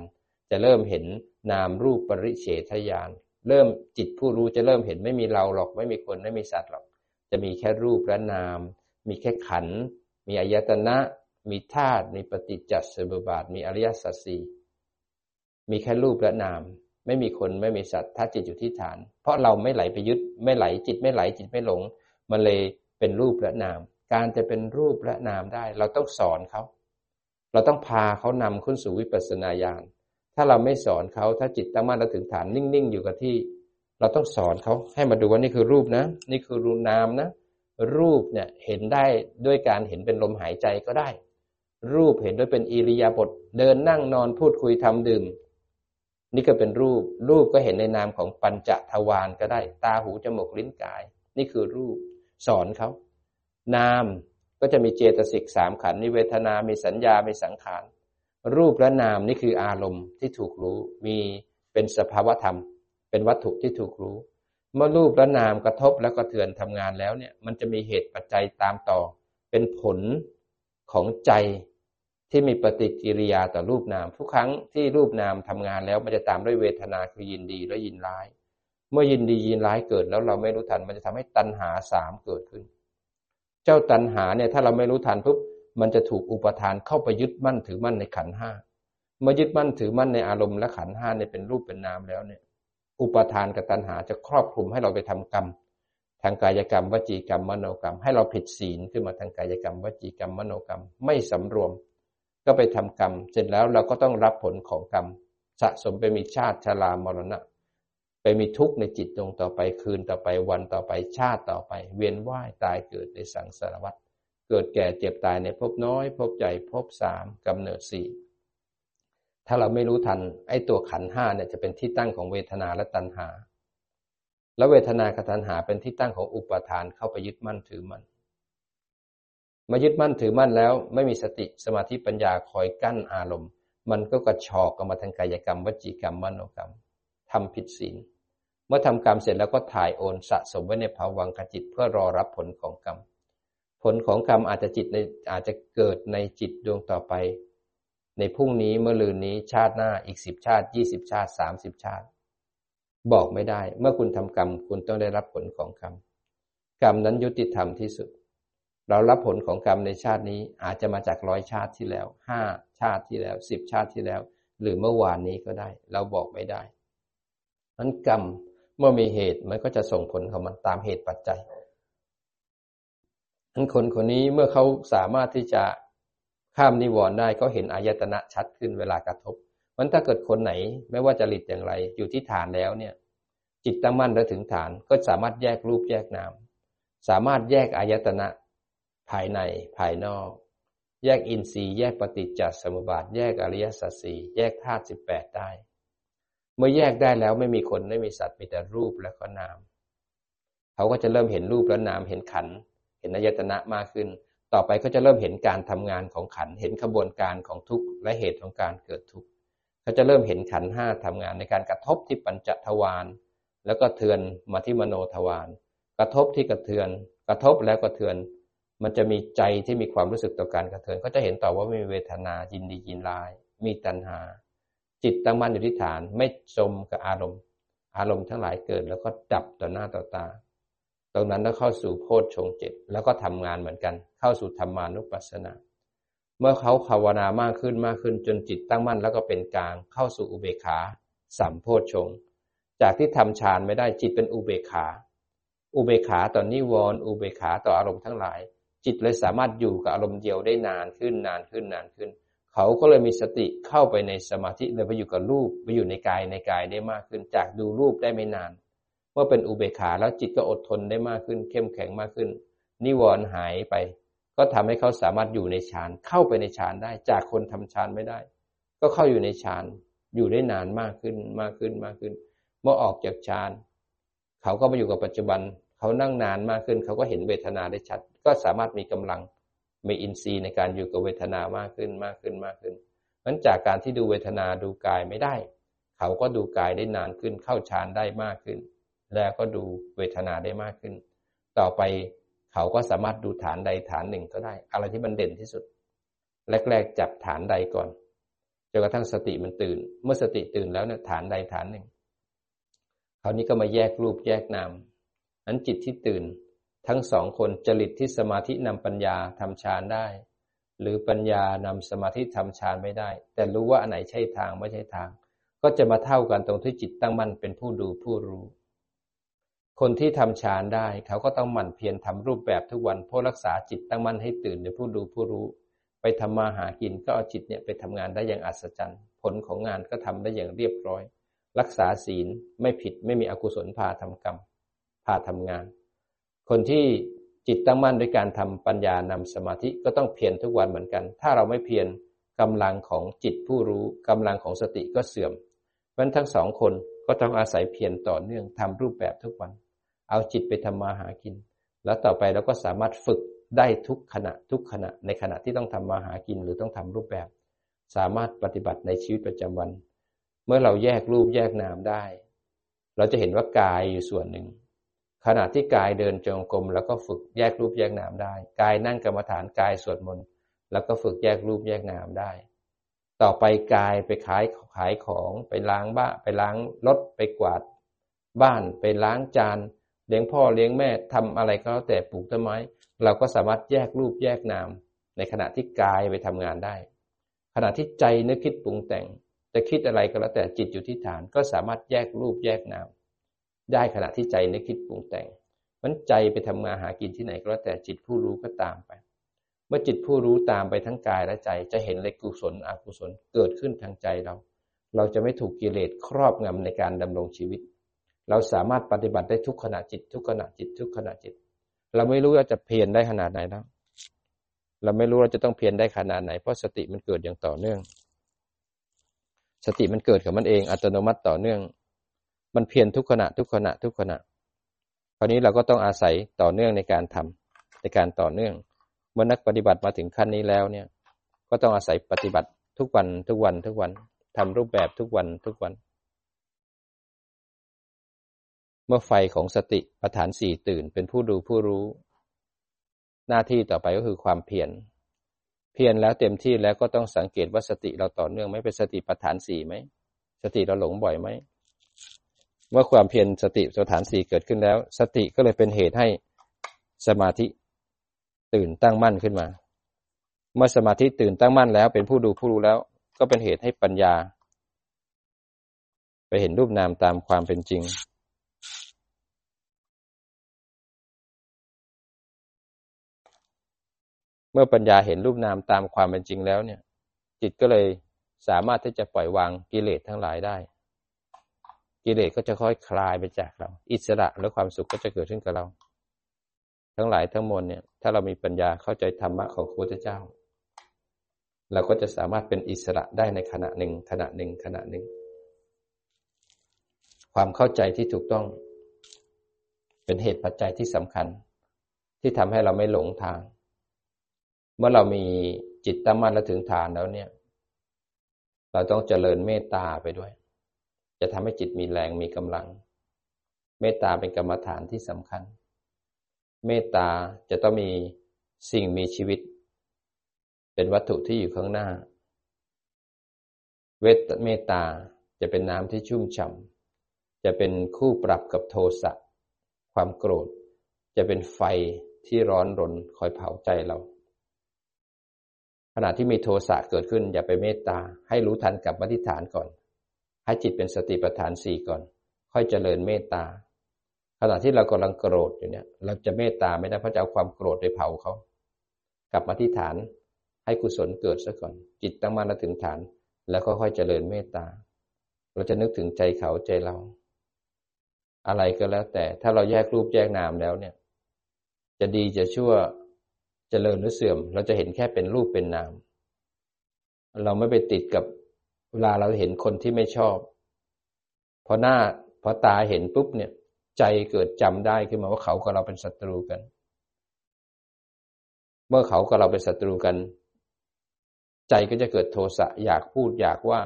จะเริ่มเห็นนามรูปปริเฉทญาณ เริ่มจิตผู้รู้จะเริ่มเห็นไม่มีเราหรอก ไม่มีคนไม่มีสัตว์หรอก จะมีแค่รูปและนาม มีแค่ขัน มีอายตนะ มีธาตุมีปฏิจจสมุปบาท มีอริยสัจสี่มีแค่รูปและนาม ไม่มีคนไม่มีสัตว์ถ้าจิตอยู่ที่ฐาน เพราะเราไม่ไหลไปยึดไม่ไหลจิตไม่ไหลจิตไม่หลง มันเลยเป็นรูปและนาม การจะเป็นรูปและนามได้ เราต้องสอนเขาเราต้องพาเขานำขึ้นสู่วิปัสสนาญาณถ้าเราไม่สอนเขาถ้าจิตตั้งมั่นแล้วถึงฐานนิ่งๆอยู่กับที่ เราต้องสอนเขาให้มาดูว่านี่คือรูปนะ นี่คือรูนามนะ รูปเนี่ยเห็นได้ด้วยการเห็นเป็นลมหายใจก็ได้ รูปเห็นด้วยเป็นอิริยาบถเดินนั่งนอนพูดคุยทำดื่ม นี่ก็เป็นรูป รูปก็เห็นในนามของปัญจทวารก็ได้ ตาหูจมูกลิ้นกาย นี่คือรูป สอนเขา นามก็จะมีเจตสิกสามขันธ์มีเวทนา มีสัญญา มีสังขาร รูปและนามนี่คืออารมณ์ที่ถูกรู้ มีเป็นสภาวธรรม เป็นวัตถุที่ถูกรู้ เมื่อรูปและนามกระทบแล้วก็เถื่อนทำงานแล้วเนี่ย มันจะมีเหตุปัจจัยตามต่อ เป็นผลของใจ ที่มีปฏิกิริยาต่อรูปนาม ทุกครั้งที่รูปนามทำงานแล้วมันจะตามด้วยเวทนาคือยินดีและยินร้าย เมื่อยินดียินร้ายเกิดแล้วเราไม่รู้ทัน มันจะทำให้ตัณหาสามเกิดขึ้น เจ้าตัณหาเนี่ยถ้าเราไม่รู้ทันปุ๊บมันจะถูกอุปทานเข้าไปยึดมั่นถือมั่นในขันห้าเมื่อยึดมั่นถือมั่นในอารมณ์และขันห้าเนี่ยเป็นรูปเป็นนามแล้วเนี่ย อุปทานกับตัณหาจะครอบคลุมให้เราไปทำกรรม ทางกายกรรม วจีกรรม มโนกรรม ให้เราผิดศีลขึ้นมาทางกายกรรม วจีกรรม มโนกรรม ไม่สำรวม ก็ไปทำกรรม เสร็จแล้วเราก็ต้องรับผลของกรรม สะสมไปมีชาติชรามรณะ ไปมีทุกข์ในจิตตรงต่อไปคืนต่อไปวันต่อไปชาติต่อไป เวียนว่ายตายเกิดในสังสารวัฏเกิดแก่เจ็บตายในภพน้อยภพใหญ่ภพสามกำเนิดสี่ถ้าเราไม่รู้ทันไอ้ตัวขันห้าเนี่ยจะเป็นที่ตั้งของเวทนาและตัณหา แล้วเวทนากับตัณหาเป็นที่ตั้งของอุปทานเข้าไปยึดมั่นถือมั่น มายึดมั่นถือมั่นแล้ว ไม่มีสติสมาธิปัญญาคอยกั้นอารมณ์ มันก็กระชอกกันมาทางกายกรรม วจีกรรมมโนกรรมทำผิดศีลเมื่อทำกรรมเสร็จแล้วก็ถ่ายโอนสะสมไว้ในภาวังกจิตเพื่อรอรับผลของกรรม ผลของกรรมอาจจะจิตในอาจจะเกิดในจิตดวงต่อไป ในพรุ่งนี้เมื่อลืนนี้ชาติหน้าอีกสิบชาติยี่สิบชาติสามสิบชาติ บอกไม่ได้ เมื่อคุณทำกรรม คุณต้องได้รับผลของกรรม กรรมนั้นยุติธรรมที่สุด เรารับผลของกรรมในชาตินี้อาจจะมาจากร้อยชาติที่แล้วห้าชาติที่แล้วสิบชาติที่แล้ว หรือเมื่อวานนี้ก็ได้ เราบอกไม่ได้นั้นกรรมเมื่อมีเหตุมันก็จะส่งผลของมันตามเหตุปัจจัยนั้นคนคนนี้เมื่อเขาสามารถที่จะข้ามนิวรณ์ได้ก็เห็นอายตนะชัดขึ้นเวลากระทบมันถ้าเกิดคนไหนไม่ว่าจะหลิดอย่างไร อยู่ที่ฐานแล้วเนี่ย จิตตั้งมั่นแล้วถึงฐานก็สามารถแยกรูปแยกนาม สามารถแยกอายตนะ ภายในภายนอก แยกอินทรีย์แยกปฏิจจสมุปบาท แยกอริยสัจสี่แยกธาตุสิบแปดได้ เมื่อแยกได้แล้วไม่มีคนไม่มีสัตว์มีแต่รูปแล้วก็นาม เขาก็จะเริ่มเห็นรูปแล้วนามเห็นขัน เห็นอายตนะมากขึ้น ต่อไปก็จะเริ่มเห็นการทำงานของขัน เห็นขบวนการของทุกข์และเหตุของการเกิดทุกข์เขาจะเริ่มเห็นขันห้าทำงานในการกระทบที่ปัญจทวารแล้วก็เทือนมาที่มโนทวารกระทบที่กระเทือน กระทบแล้วกระเทือน มันจะมีใจที่มีความรู้สึกต่อการกระเทือนก็จะเห็นต่อว่ามีเวทนายินดียินร้าย มีตัณหา จิตตั้งมั่นอยู่ที่ฐานไม่จมกับอารมณ์ อารมณ์ทั้งหลายเกิดแล้วก็ดับต่อหน้าต่อตา ตรงนั้นแล้วเข้าสู่โพชฌงเจ็ดแล้วก็ทำงานเหมือนกัน เข้าสู่ธรรมานุปัสสนา เมื่อเขาภาวนามากขึ้นมากขึ้นจนจิตตั้งมั่นแล้วก็เป็นกลางเข้าสู่อุเบกขาสัมโพชฌงจากที่ทำฌานไม่ได้จิตเป็นอุเบกขา อุเบกขาต่อนนิวรณ์อุเบกขาต่ออารมณ์ทั้งหลาย จิตเลยสามารถอยู่กับอารมณ์เดียวได้นานขึ้นนานขึ้นนานขึ้น เขาก็เลยมีสติเข้าไปในสมาธิเลยไปอยู่กับรูปไปอยู่ในกายในกายได้มากขึ้น จากดูรูปได้ไม่นานเมื่อเป็นอุเบกขาแล้วจิตก็อดทนได้มากขึ้น เข้มแข็งมากขึ้น นิวรณ์หายไป ก็ทำให้เขาสามารถอยู่ในฌานเข้าไปในฌานได้ จากคนทำฌานไม่ได้ ก็เข้าอยู่ในฌานอยู่ได้นานมากขึ้นมากขึ้นมากขึ้น เมื่อออกจากฌานเขาก็มาอยู่กับปัจจุบัน เขานั่งนานมากขึ้น เขาก็เห็นเวทนาได้ชัด ก็สามารถมีกำลังมีอินทรีย์ในการอยู่กับเวทนามากขึ้นมากขึ้นมากขึ้นนั้นจากการที่ดูเวทนาดูกายไม่ได้ เขาก็ดูกายได้นานขึ้น เข้าฌานได้มากขึ้น แล้วก็ดูเวทนาได้มากขึ้น ต่อไปเขาก็สามารถดูฐานใดฐานหนึ่งก็ได้ อะไรที่มันเด่นที่สุด แรก ๆ จับฐานใดก่อนจนกระทั่งสติมันตื่น เมื่อสติตื่นแล้วเนี่ยฐานใดฐานหนึ่งคราวนี้ก็มาแยกรูปแยกนาม นั้นจิตที่ตื่น ทั้งสองคนจริตที่สมาธินำปัญญาทำฌานได้ หรือปัญญานำสมาธิทำฌานไม่ได้ แต่รู้ว่าอันไหนใช่ทางไม่ใช่ทาง ก็จะมาเท่ากันตรงที่จิตตั้งมั่นเป็นผู้ดูผู้รู้ คนที่ทำฌานได้ เขาก็ต้องหมั่นเพียรทำรูปแบบทุกวันเพื่อรักษาจิตตั้งมั่นให้ตื่นในผู้ดูผู้รู้ ไปทำมาหากินก็เอาจิตเนี่ยไปทำงานได้อย่างอัศจรรย์ ผลของงานก็ทำได้อย่างเรียบร้อย รักษาศีลไม่ผิดไม่มีอกุศลพาทำกรรม พาทำงาน คนที่จิตตั้งมั่นด้วยการทำปัญญานำสมาธิก็ต้องเพียรทุกวันเหมือนกัน ถ้าเราไม่เพียรกำลังของจิตผู้รู้กำลังของสติก็เสื่อมเพราะทั้งสองคนก็ต้องอาศัยเพียรต่อเนื่องทำรูปแบบทุกวัน เอาจิตไปทำมาหากิน แล้วต่อไปเราก็สามารถฝึกได้ทุกขณะทุกขณะในขณะที่ต้องทำมาหากินหรือต้องทำรูปแบบ สามารถปฏิบัติในชีวิตประจำวัน เมื่อเราแยกรูปแยกนามได้ เราจะเห็นว่ากายอยู่ส่วนหนึ่ง ขณะที่กายเดินจงกรมแล้วก็ฝึกแยกรูปแยกนามได้ กายนั่งกรรมฐานกายสวดมนต์แล้วก็ฝึกแยกรูปแยกนามได้ ต่อไปกายไปขายขายของไปล้างบ้านไปล้างรถไปกวาด บ้านไปล้างจานเลี้ยงพ่อเลี้ยงแม่ทำอะไรก็แล้วแต่ปลูกต้นไม้ เราก็สามารถแยกรูปแยกนาม ในขณะที่กายไปทำงานได้ ขณะที่ใจนึกคิดปรุงแต่งจะคิดอะไรก็แล้วแต่จิตอยู่ที่ฐานก็สามารถแยกรูปแยกนาม ได้ขณะที่ใจนึกคิดปรุงแต่งมันใจไปทำงานหากินที่ไหนก็แล้วแต่จิตผู้รู้ก็ตามไป เมื่อจิตผู้รู้ตามไปทั้งกายและใจจะเห็นเลยกุศลอกุศลเกิดขึ้นทางใจเรา เราจะไม่ถูกกิเลสครอบงำในการดำรงชีวิต เราสามารถปฏิบัติได้ทุกขณะจิต ทุกขณะจิต ทุกขณะจิต เราไม่รู้ว่าจะเพียรได้ขนาดไหนแล้วเราไม่รู้เราจะต้องเพียรได้ขนาดไหนเพราะสติมันเกิดอย่างต่อเนื่อง สติมันเกิดกับมันเองอัตโนมัติต่อเนื่อง มันเพียรทุกขณะทุกขณะทุกขณะ คราวนี้เราก็ต้องอาศัยต่อเนื่องในการทำในการต่อเนื่อง เมื่อนักปฏิบัติมาถึงขั้นนี้แล้วเนี่ย ก็ต้องอาศัยปฏิบัติทุกวันทุกวันทุกวันทำรูปแบบทุกวันทุกวัน เมื่อไฟของสติประฐานสี่ตื่นเป็นผู้ดูผู้รู้ หน้าที่ต่อไปก็คือความเพียรเพียรแล้วเต็มที่แล้วก็ต้องสังเกตว่าสติเราต่อเนื่องไหมเป็นสติปัฏฐานสี่ไหมสติเราหลงบ่อยไหม เมื่อความเพียรสติปัฏฐานสี่เกิดขึ้นแล้ว สติก็เลยเป็นเหตุให้สมาธิตื่นตั้งมั่นขึ้นมา เมื่อสมาธิตื่นตั้งมั่นแล้วเป็นผู้ดูผู้รู้แล้ว ก็เป็นเหตุให้ปัญญา ไปเห็นรูปนามตามความเป็นจริง เมื่อปัญญาเห็นรูปนามตามความเป็นจริงแล้วเนี่ย จิตก็เลยสามารถที่จะปล่อยวางกิเลสทั้งหลายได้ กิเลสก็จะค่อยคลายไปจากเรา อิสระและความสุขก็จะเกิดขึ้นกับเรา ทั้งหลายทั้งมวลเนี่ย ถ้าเรามีปัญญาเข้าใจธรรมะของพระพุทธเจ้า เราก็จะสามารถเป็นอิสระได้ในขณะหนึ่ง ขณะหนึ่งขณะหนึ่ง ความเข้าใจที่ถูกต้อง เป็นเหตุปัจจัยที่สำคัญ ที่ทำให้เราไม่หลงทาง เมื่อเรามีจิตตั้งมั่นและถึงฐานแล้วเนี่ย เราต้องเจริญเมตตาไปด้วย จะทำให้จิตมีแรงมีกำลัง เมตตาเป็นกรรมฐานที่สำคัญ เมตตาจะต้องมีสิ่งมีชีวิต เป็นวัตถุที่อยู่ข้างหน้า เวทเมตตาจะเป็นน้ำที่ชุ่มฉ่ำจะเป็นคู่ปรับกับโทสะความโกรธ จะเป็นไฟที่ร้อนรนคอยเผาใจเรา ขณะที่มีโทสะเกิดขึ้นอย่าไปเมตตาให้รู้ทันกับมาธิฐานก่อน ให้จิตเป็นสติปัฏฐานสี่ก่อน ค่อยเจริญเมตตา ขณะที่เรากำลังโกรธอยู่เนี่ย เราจะเมตตาไม่ได้เพราะจะเอาความโกรธไปเผาเขา กลับมาที่ฐานให้กุศลเกิดซะก่อน จิตตั้งมั่นแล้วถึงฐาน แล้วก็ค่อยเจริญเมตตา เราจะนึกถึงใจเขาใจเรา อะไรก็แล้วแต่ ถ้าเราแยกรูปแยกนามแล้วเนี่ย จะดีจะชั่วจเจริญหรือเสื่อม เราจะเห็นแค่เป็นรูปเป็นนาม เราไม่ไปติดกับ วลาเราเห็นคนที่ไม่ชอบ พอหน้าพอตาเห็นปุ๊บเนี่ย ใจเกิดจำได้ขึ้นมาว่าเขากับเราเป็นศัตรูกัน เมื่อเขากับเราเป็นศัตรูกัน ใจก็จะเกิดโทสะอยากพูดอยากว่า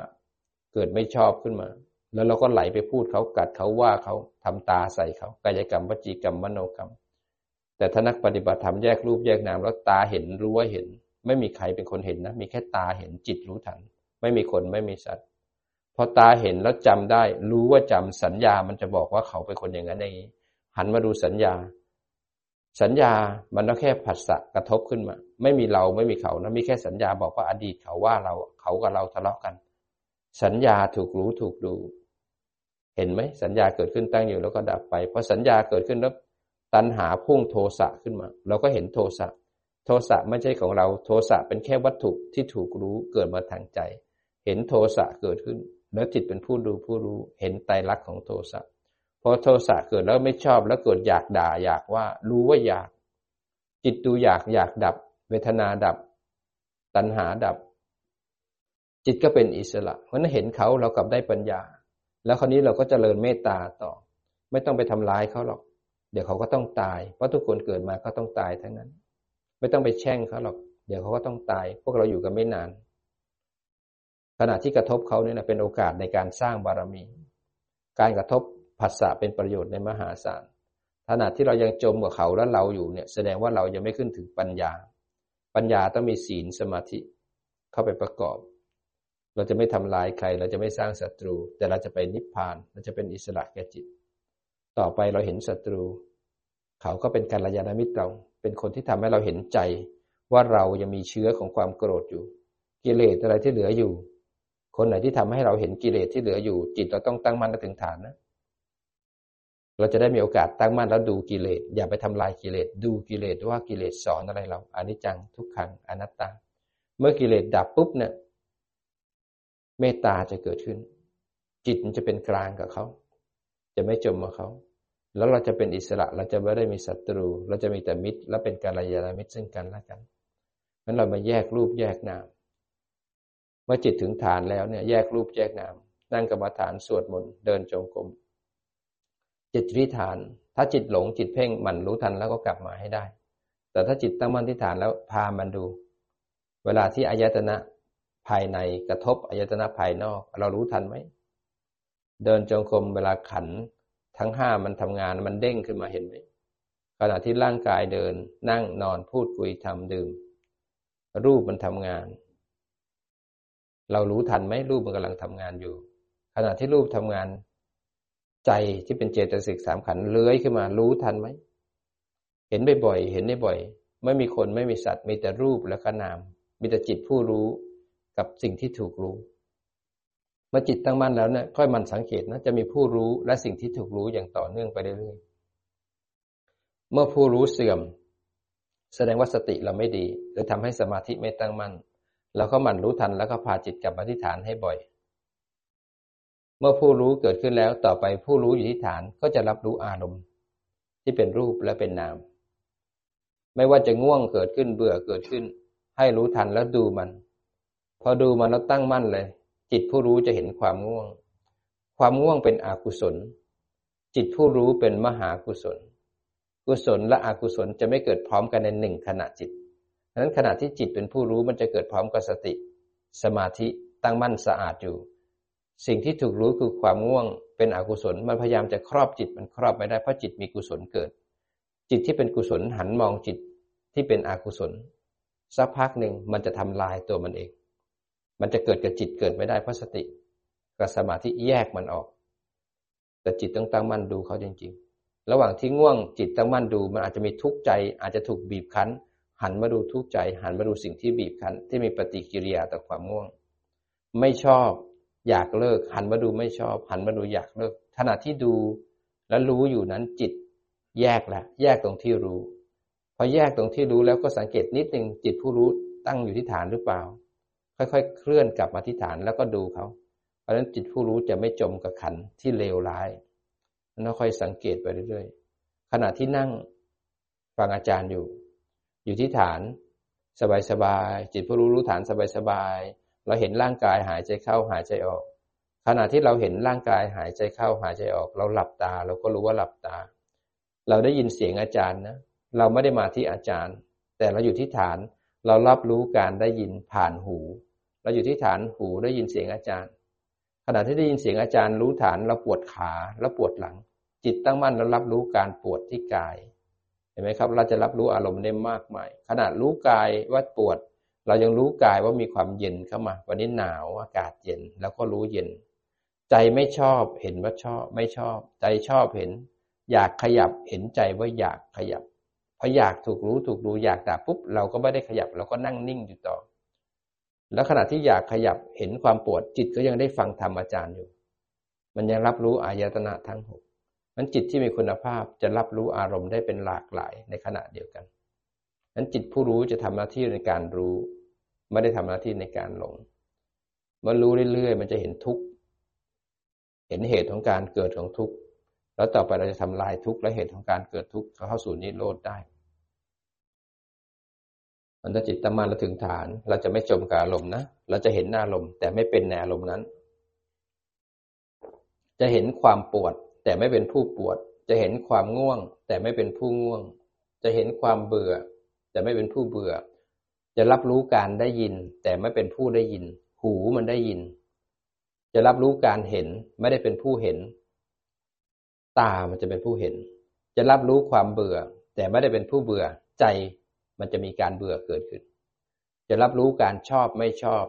เกิดไม่ชอบขึ้นมา แล้วเราก็ไหลไปพูดเขากัดเขาว่าเขาทำตาใส่เขากายกรรมวจีกรรมมโนกรรม แต่ถ้านักปฏิบัติธรรมแยกรูปแยกนามแล้วตาเห็นรู้ว่าเห็น ไม่มีใครเป็นคนเห็นนะ มีแค่ตาเห็นจิตรู้ทัน ไม่มีคนไม่มีสัตว์ พอตาเห็นแล้วจำได้ รู้ว่าจำสัญญามันจะบอกว่าเขาเป็นคนอย่างนั้นอย่างนี้ หันมาดูสัญญา สัญญามันก็แค่ผัสสะกระทบขึ้นมา ไม่มีเราไม่มีเขานะมีแค่สัญญาบอกว่าอดีตเขาว่าเราเขากับเราทะเลาะกัน สัญญาถูกรู้ถูกดู เห็นไหมสัญญาเกิดขึ้นตั้งอยู่แล้วก็ดับไปพอสัญญาเกิดขึ้นแล้วตัณหาพุ่งโทสะขึ้นมา เราก็เห็นโทสะโทสะไม่ใช่ของเรา โทสะเป็นแค่วัตถุที่ถูกรู้เกิดมาทางใจ เห็นโทสะเกิดขึ้น แล้วจิตเป็นผู้ดูผู้รู้ เห็นไตรลักษณ์ของโทสะพอโทสะเกิดแล้วไม่ชอบแล้วเกิดอยากด่าอยากว่า รู้ว่าอยาก จิตดูอยากอยากดับ เวทนาดับ ตัณหาดับ จิตก็เป็นอิสระ เพราะนั้นเห็นเขาเรากลับได้ปัญญา แล้วคราวนี้เราก็จเจริญเมตตาต่อ ไม่ต้องไปทำร้ายเขาหรอก เดี๋ยวเขาก็ต้องตาย เพราะทุกคนเกิดมาก็ต้องตายทั้งนั้น ไม่ต้องไปแช่งเขาหรอก เดี๋ยวเขาก็ต้องตาย พวกเราอยู่กันไม่นาน ขณะที่กระทบเขาเนี่ยนะเป็นโอกาสในการสร้างบารมี การกระทบผัสสะเป็นประโยชน์ในมหาศาลขณะที่เรายังจมกับเขาแล้วเราอยู่เนี่ยแสดงว่าเรายังไม่ขึ้นถึงปัญญา ปัญญาต้องมีศีลสมาธิเข้าไปประกอบ เราจะไม่ทำลายใคร เราจะไม่สร้างศัตรู แต่เราจะไปนิพพาน เราจะเป็นอิสระแก่จิต ต่อไปเราเห็นศัตรู เขาก็เป็นการยาณมิตรเรา เป็นคนที่ทำให้เราเห็นใจ ว่าเรายังมีเชื้อของความโกรธอยู่ กิเลสอะไรที่เหลืออยู่ คนไหนที่ทำให้เราเห็นกิเลสที่เหลืออยู่ จิตเราต้องตั้งมั่นถึงฐานนะ เราจะได้มีโอกาสตั้งมั่นแล้วดูกิเลส อย่าไปทำลายกิเลส ดูกิเลสว่ากิเลสสอนอะไรเราอนิจจังทุกขังอนัตตา เมื่อกิเลสดับปุ๊บเนี่ยเมตตาจะเกิดขึ้น จิตมันจะเป็นกลางกับเขา จะไม่จมกับเขา แล้วเราจะเป็นอิสระ เราจะไม่ได้มีศัตรู เราจะมีแต่มิตร และเป็นการยามิตรซึ่งกันและกันนั้นเรามาแยกรูปแยกนาม มื่อจิตถึงฐานแล้วเนี่ยแยกรูปแยกนาม นั่งกรรมฐานสวดมนต์เดินจงกรมจิตที่ฐาน ถ้าจิตหลงจิตเพ่งมันรู้ทันแล้วก็กลับมาให้ได้ แต่ถ้าจิตตั้งมั่นที่ฐานแล้วพามันดู เวลาที่อายตนะภายในกระทบอายตนะภายนอก เรารู้ทันไหมเดินจงกรมเวลาขันทั้งห้ามันทำงานมันเด้งขึ้นมาเห็นไหมขณะที่ร่างกายเดินนั่งนอนพูดคุยทำดื่ม รูปมันทำงาน เรารู้ทันไหมรูปมันกำลังทำงานอยู่ ขณะที่รูปทำงาน ใจที่เป็นเจตสิกสามขันเลื้อยขึ้นมา รู้ทันไหมเห็นบ่อยๆเห็นได้บ่อย ไม่มีคนไม่มีสัตว์มีแต่รูปและก็นาม มีแต่จิตผู้รู้กับสิ่งที่ถูกรู้เมื่อจิตตั้งมั่นแล้วเนี่ยค่อยมันสังเกตนะจะมีผู้รู้และสิ่งที่ถูกรู้อย่างต่อเนื่องไปเรื่อยๆเมื่อผู้รู้เสื่อม แสดงว่าสติเราไม่ดีหรือทำให้สมาธิไม่ตั้งมั่น เราก็หมั่นรู้ทันแล้วก็พาจิตกลับมาที่ฐานให้บ่อย เมื่อผู้รู้เกิดขึ้นแล้วต่อไปผู้รู้อยู่ที่ฐานก็จะรับรู้อารมณ์ ที่เป็นรูปและเป็นนาม ไม่ว่าจะง่วงเกิดขึ้นเบื่อเกิดขึ้น ให้รู้ทันแล้วดูมัน พอดูมันแล้วตั้งมั่นเลย จิตผู้รู้จะเห็นความง่วง ความง่วงเป็นอกุศล จิตผู้รู้เป็นมหากุศล กุศลและอกุศลจะไม่เกิดพร้อมกันในหนึ่งขณะจิต นั้นขณะที่จิตเป็นผู้รู้มันจะเกิดพร้อมกับสติ สมาธิตั้งมั่นสะอาดอยู่ สิ่งที่ถูกรู้คือความง่วง เป็นอกุศลมันพยายามจะครอบจิตมันครอบไม่ได้เพราะจิตมีกุศลเกิด จิตที่เป็นกุศลหันมองจิตที่เป็นอกุศลสักพักหนึ่งมันจะทำลายตัวมันเอง มันจะเกิดกับจิตเกิดไม่ได้เพราะสติกับสมาธิแยกมันออก แต่จิตต้องตั้งมั่นดูเขาจริง ๆ ระหว่างที่ง่วงจิตตั้งมั่นดูมันอาจจะมีทุกข์ใจอาจจะถูกบีบคั้น หันมาดูทุกข์ใจ หันมาดูสิ่งที่บีบคั้น ที่มีปฏิกิริยาต่อความง่วง ไม่ชอบอยากเลิก หันมาดูไม่ชอบ หันมาดูอยากเลิก ขณะที่ดูและรู้อยู่นั้นจิต แยกแล้วแยกตรงที่รู้ พอแยกตรงที่รู้แล้วก็สังเกตนิดหนึ่งจิตผู้รู้ตั้งอยู่ที่ฐานหรือเปล่า ค่อยๆ เคลื่อนกลับมาที่ฐานแล้วก็ดูเขา เพราะฉะนั้นจิตผู้รู้จะไม่จมกับขันที่เลวร้ายแล้วค่อยสังเกตไปเรื่อยๆขณะที่นั่งฟังอาจารย์อยู่ อยู่ที่ฐานสบายๆจิตผู้รู้รู้ฐานสบายๆเราเห็นร่างกายหายใจเข้าหายใจออก ขณะที่เราเห็นร่างกายหายใจเข้าหายใจออก เราหลับตา เราก็รู้ว่าหลับตา เราได้ยินเสียงอาจารย์นะเราไม่ได้มาที่อาจารย์ แต่เราอยู่ที่ฐานเรารับรู้การได้ยินผ่านหู เราอยู่ที่ฐานหูได้ยินเสียงอาจารย์ ขณะที่ได้ยินเสียงอาจารย์รู้ฐานเราปวดขาแล้วปวดหลัง จิตตั้งมั่นแล้วรับรู้การปวดที่กาย ห็นไหมครับ เราจะรับรู้อารมณ์ได้มากมาย ขนาดรู้กายว่าปวด เรายังรู้กายว่ามีความเย็นเข้ามา วันนี้หนาวอากาศเย็นแล้วก็รู้เย็น ใจไม่ชอบเห็นว่าชอบ ไม่ชอบ ใจชอบเห็น อยากขยับเห็นใจว่าอยากขยับพออยากถูกรู้ถูกรู้อยากดับปุ๊บเราก็ไม่ได้ขยับ เราก็นั่งนิ่งอยู่ต่อ แล้วขณะที่อยากขยับเห็นความปวดจิตก็ยังได้ฟังธรรมอาจารย์อยู่ มันยังรับรู้อายตนะทั้งหก นั้นจิตที่มีคุณภาพจะรับรู้อารมณ์ได้เป็นหลากหลายในขณะเดียวกันนั้นจิตผู้รู้จะทำหน้าที่ในการรู้ ไม่ได้ทำหน้าที่ในการหลงเมื่อรู้เรื่อยๆ มันจะเห็นทุกข์เห็นเหตุของการเกิดของทุกข์แล้วต่อไปเราจะทำลายทุกข์และเหตุของการเกิดทุกข์เข้าสู่นิโรธได้มันถ้าจิตตมันเราถึงฐาน เราจะไม่จมกับอารมณ์นะเราจะเห็นหน้าอารมณ์แต่ไม่เป็นในอารมณ์นั้น จะเห็นความปวด แต่ไม่เป็นผู้ปวด จะเห็นความง่วง แต่ไม่เป็นผู้ง่วง จะเห็นความเบื่อ แต่ไม่เป็นผู้เบื่อ จะรับรู้การได้ยิน แต่ไม่เป็นผู้ได้ยิน หูมันได้ยิน จะรับรู้การเห็นไม่ได้เป็นผู้เห็น ตามันจะเป็นผู้เห็น จะรับรู้ความเบื่อ แต่ไม่ได้เป็นผู้เบื่อ ใจมันจะมีการเบื่อเกิดขึ้น จะรับรู้การชอบไม่ชอบ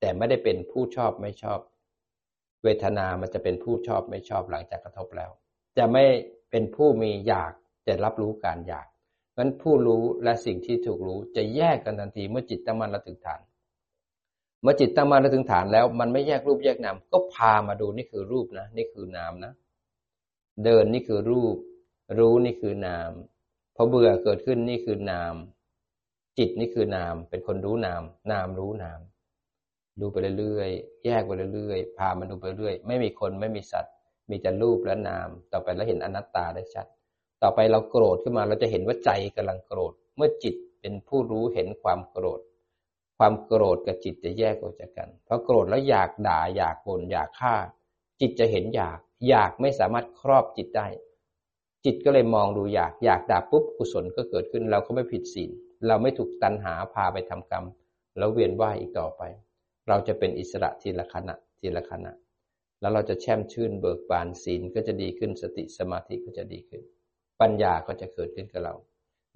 แต่ไม่ได้เป็นผู้ชอบไม่ชอบ เวทนามันจะเป็นผู้ชอบไม่ชอบหลังจากกระทบแล้ว จะไม่เป็นผู้มีอยากจะรับรู้การอยากงั้นผู้รู้และสิ่งที่ถูกรู้จะแยกกันทันทีเมื่อจิตตั้งมั่นระถึงฐาน เมื่อจิตตั้งมั่นระถึงฐานแล้ว มันไม่แยกรูปแยกนามก็พามาดูนี่คือรูปนะ นี่คือนามนะ เดินนี่คือรูป รู้นี่คือนามพอเบื่อเกิดขึ้นนี่คือนาม จิตนี่คือนาม เป็นคนรู้นาม นามรู้นาม ดูไปเรื่อยๆ แยกไปเรื่อยๆ พามันดูไปเรื่อย ไม่มีคนไม่มีสัตว์ มีแต่รูปและนาม ต่อไปเราเห็นอนัตตาได้ชัด ต่อไปเราโกรธขึ้นมาเราจะเห็นว่าใจกำลังโกรธ เมื่อจิตเป็นผู้รู้เห็นความโกรธ ความโกรธกับจิตจะแยกออกจากกัน เพราะโกรธแล้วอยากด่าอยากบ่นอยากฆ่า จิตจะเห็นอยาก อยากไม่สามารถครอบจิตได้ จิตก็เลยมองดูอยาก อยากด่าปุ๊บกุศลก็เกิดขึ้น เราก็ไม่ผิดศีล เราไม่ถูกตัณหาพาไปทำกรรม แล้วเวียนว่ายอีกต่อไป เราจะเป็นอิสระทีละขณะทีละขณะ แล้วเราจะแช่มชื่นเบิกบานศีลก็จะดีขึ้นสติสมาธิก็จะดีขึ้น ปัญญาก็จะเกิดขึ้นกับเรา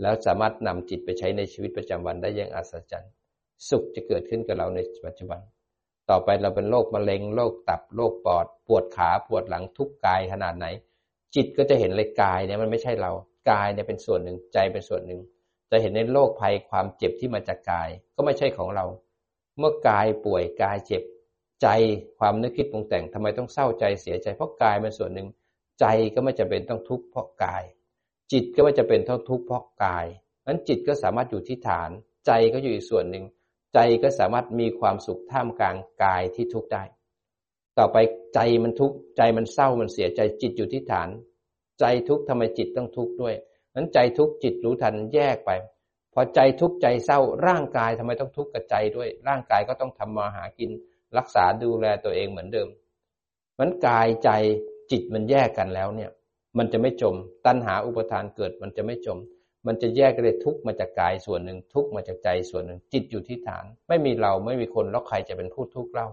แล้วสามารถนำจิตไปใช้ในชีวิตประจำวันได้อย่างอัศจรรย์ สุขจะเกิดขึ้นกับเราในปัจจุบัน ต่อไปเราเป็นโรคมะเร็งโรคตับโรคปอด ปวดขาปวดหลังทุกกายขนาดไหน จิตก็จะเห็นเลยกายเนี่ยมันไม่ใช่เรากายเนี่ยเป็นส่วนหนึ่งใจเป็นส่วนหนึ่งจะเห็นในโรคภัยความเจ็บที่มาจากกายก็ไม่ใช่ของเรา เมื่อกายป่วยกายเจ็บใจความนึกคิดปรุงแต่งทำไมต้องเศร้าใจเสียใจ เพราะกายเป็นส่วนหนึ่ง ใจก็ไม่จะเป็นต้องทุกข์เพราะกาย จิตก็ไม่จะเป็นต้องทุกข์เพราะกายนั้นจิตก็สามารถอยู่ที่ฐาน ใจก็อยู่อีกส่วนหนึ่ง ใจก็สามารถมีความสุขท่ามกลางกายที่ทุกข์ได้ ต่อไปใจมันทุกข์ใจมันเศร้ามันเสียใจจิตอยู่ที่ฐาน ใจทุกข์ทำไมจิตต้องทุกข์ด้วยนั้นใจทุกข์จิตรู้ทันแยกไป พอใจทุกข์ใจเศร้าร่างกายทำไมต้องทุกข์กับใจด้วย ร่างกายก็ต้องทำมาหากิน รักษาดูแลตัวเองเหมือนเดิมมันกายใจจิตมันแยกกันแล้วเนี่ย มันจะไม่จม ตัณหาอุปทานเกิดมันจะไม่จม มันจะแยกกันเลยทุกมาจากกายส่วนหนึ่งทุกมาจากใจส่วนหนึ่ง จิตอยู่ที่ฐาน ไม่มีเราไม่มีคนแล้วใครจะเป็นผู้ทุกข์เล่า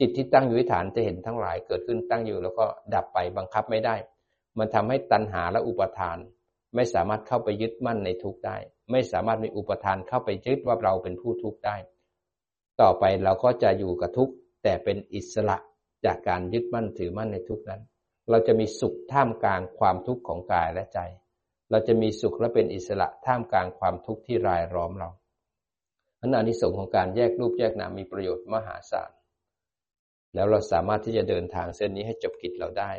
จิตที่ตั้งอยู่ที่ฐานจะเห็นทั้งหลายเกิดขึ้นตั้งอยู่แล้วก็ดับไปบังคับไม่ได้ มันทำให้ตัณหาและอุปทาน ไม่สามารถเข้าไปยึดมั่นในทุกข์ได้ ไม่สามารถมีอุปทานเข้าไปยึดว่าเราเป็นผู้ทุกข์ได้ ต่อไปเราก็จะอยู่กับทุกข์แต่เป็นอิสระจากการยึดมั่นถือมั่นในทุกข์นั้น เราจะมีสุขท่ามกลางความทุกข์ของกายและใจ เราจะมีสุขและเป็นอิสระท่ามกลางความทุกข์ที่รายล้อมเราอันอานิสงส์ของการแยกรูปแยกนามมีประโยชน์มหาศาล แล้วเราสามารถที่จะเดินทางเส้นนี้ให้จบกิจเราได้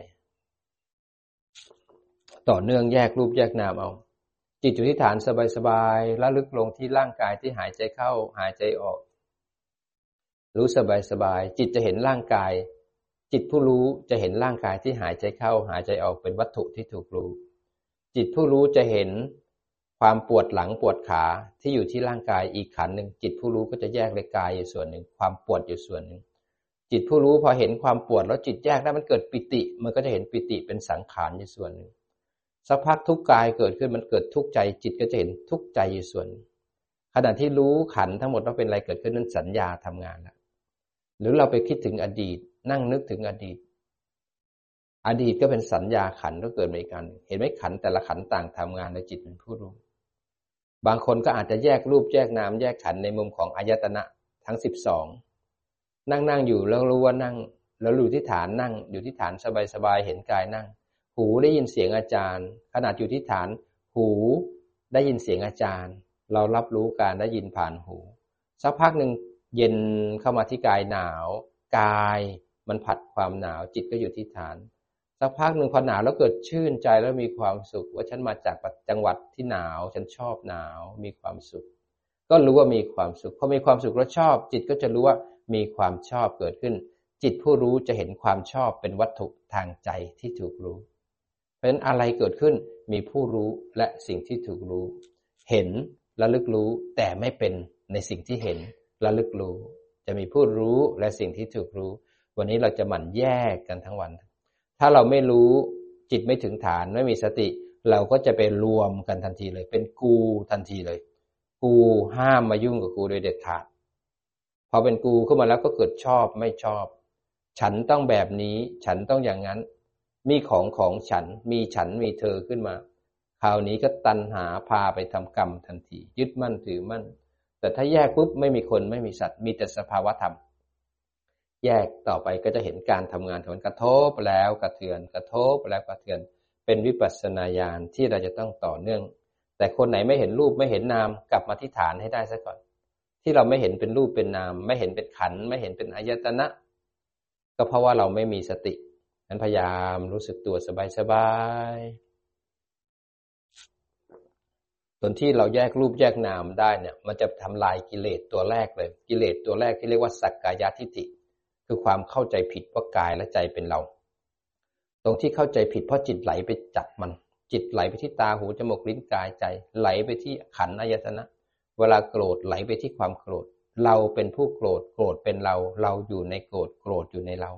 ต่อเนื่องแยกรูปแยกนามเอา จิตอยู่ที่ฐานสบายๆแล้วลึกลงที่ร่างกายที่หายใจเข้าหายใจออก รู้สบายๆจิตจะเห็นร่างกาย จิตผู้รู้จะเห็นร่างกายที่หายใจเข้าหายใจออกเป็นวัตถุที่ถูกรู้ จิตผู้รู้จะเห็นความปวดหลังปวดขาที่อยู่ที่ร่างกายอีกขันหนึ่งจิตผู้รู้ก็จะแยกเลยกายอยู่ส่วนหนึ่ง ความปวดอยู่ส่วนหนึ่ง จิตผู้รู้พอเห็นความปวดแล้วจิตแยกได้มันเกิดปิติ มันก็จะเห็นปิติเป็นสังขารอยู่ส่วนหนึ่ง สักพักทุกกายเกิดขึ้นมันเกิดทุกใจจิตก็จะเห็นทุกใจอยู่ส่วน ขณะที่รู้ขันทั้งหมดว่าเป็นอะไรเกิดขึ้นนั้นสัญญาทำงานแล้วหรือเราไปคิดถึงอดีต นั่งนึกถึงอดีต อดีตก็เป็นสัญญาขันก็เกิดมาอีกการเห็นไหมขันแต่ละขันต่างทำงานในจิตเป็นผู้รู้บางคนก็อาจจะแยกรูปแยกนามแยกขันในมุมของอายตนะทั้งสิบสองนั่งนั่งอยู่แล้วรู้ว่านั่ง แล้วรู้ที่ฐานนั่ง อยู่ที่ฐานสบายๆเห็นกายนั่ง หูได้ยินเสียงอาจารย์ ขนาดอยู่ที่ฐาน หูได้ยินเสียงอาจารย์ เรารับรู้การได้ยินผ่านหู สักพักหนึ่งเย็นเข้ามาที่กายหนาว กายมันผัดความหนาวจิตก็อยู่ที่ฐาน สักพักหนึ่งพอหนาวแล้วเกิดชื่นใจแล้วมีความสุข ว่าฉันมาจากจังหวัดที่หนาว ฉันชอบหนาวมีความสุข ก็รู้ว่ามีความสุขพอมีความสุขแล้วชอบ จิตก็จะรู้ว่ามีความชอบเกิดขึ้น จิตผู้รู้จะเห็นความชอบเป็นวัตถุทางใจที่ถูกรู้ เพราะฉะนั้นอะไรเกิดขึ้นมีผู้รู้และสิ่งที่ถูกรู้ เห็นและลึกรู้แต่ไม่เป็นในสิ่งที่เห็นและลึกรู้ จะมีผู้รู้และสิ่งที่ถูกรู้ วันนี้เราจะหมั่นแยกกันทั้งวัน ถ้าเราไม่รู้จิตไม่ถึงฐานไม่มีสติ เราก็จะไปรวมกันทันทีเลย เป็นกูทันทีเลย กูห้ามมายุ่งกับกูโดยเด็ดขาดพอเป็นกูขึ้นมาแล้วก็เกิดชอบไม่ชอบ ฉันต้องแบบนี้ ฉันต้องอย่างนั้น มีของของฉัน มีฉันมีเธอขึ้นมา คราวนี้ก็ตันหาพาไปทำกรรมทันที ยึดมั่นถือมั่น แต่ถ้าแยกปุ๊บไม่มีคนไม่มีสัตว์ มีแต่สภาวะธรรม แยกต่อไปก็จะเห็นการทำงานของกระทบแล้วกระเทือน กระทบแล้วกระเทือน เป็นวิปัสสนาญาณที่เราจะต้องต่อเนื่อง แต่คนไหนไม่เห็นรูปไม่เห็นนามกลับมาที่ฐานให้ได้ซะก่อน ที่เราไม่เห็นเป็นรูปเป็นนาม ไม่เห็นเป็นขันไม่เห็นเป็นอายตนะ ก็เพราะว่าเราไม่มีสติ นั้นพยายามรู้สึกตัวสบายๆตอนที่เราแยกรูปแยกนามได้เนี่ย มันจะทำลายกิเลสตัวแรกเลย กิเลสตัวแรกที่เรียกว่าสักกายทิฏฐิ คือความเข้าใจผิดว่ากายและใจเป็นเรา ตรงที่เข้าใจผิดเพราะจิตไหลไปจับมัน จิตไหลไปที่ตาหูจมูกลิ้นกายใจ ไหลไปที่ขันอายตนะ เวลาโกรธไหลไปที่ความโกรธ เราเป็นผู้โกรธ โกรธเป็นเรา เราอยู่ในโกรธ โกรธอยู่ในเรา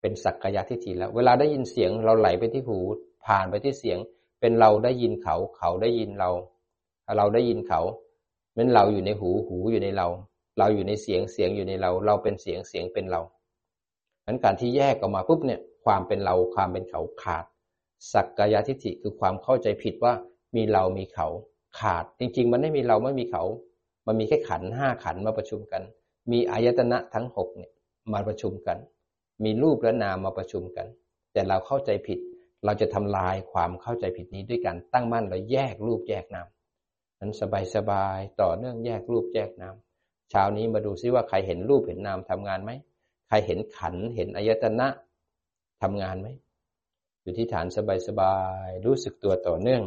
เป็นสักกายทิฏฐิแล้ว เวลาได้ยินเสียงเราไหลไปที่หู ผ่านไปที่เสียง เป็นเราได้ยินเขา เขาได้ยินเรา เราได้ยินเขาเป็นเราอยู่ในหู หูอยู่ในเรา เราอยู่ในเสียง เสียงอยู่ในเรา เราเป็นเสียง เสียงเป็นเรานั้นการที่แยกออกมาปุ๊บเนี่ย ความเป็นเรา ความเป็นเขาขาด สักกายทิฏฐิคือความเข้าใจผิดว่ามีเรามีเขาขาด จริง ๆ มันไม่มีเราไม่มีเขา มันมีแค่ขันห้าขันมาประชุมกัน มีอายตนะทั้งหกเนี่ยมาประชุมกัน มีรูปและนามมาประชุมกัน แต่เราเข้าใจผิด เราจะทำลายความเข้าใจผิดนี้ด้วยการตั้งมั่นแล้วแยกรูปแยกนามนั้นสบายๆต่อเนื่องแยกรูปแยกนามเช้านี้มาดูซิว่าใครเห็นรูปเห็นนามทำงานไหมใครเห็นขันเห็นอายตนะทำงานไหมอยู่ที่ฐานสบายๆรู้สึกตัวต่อเนื่อง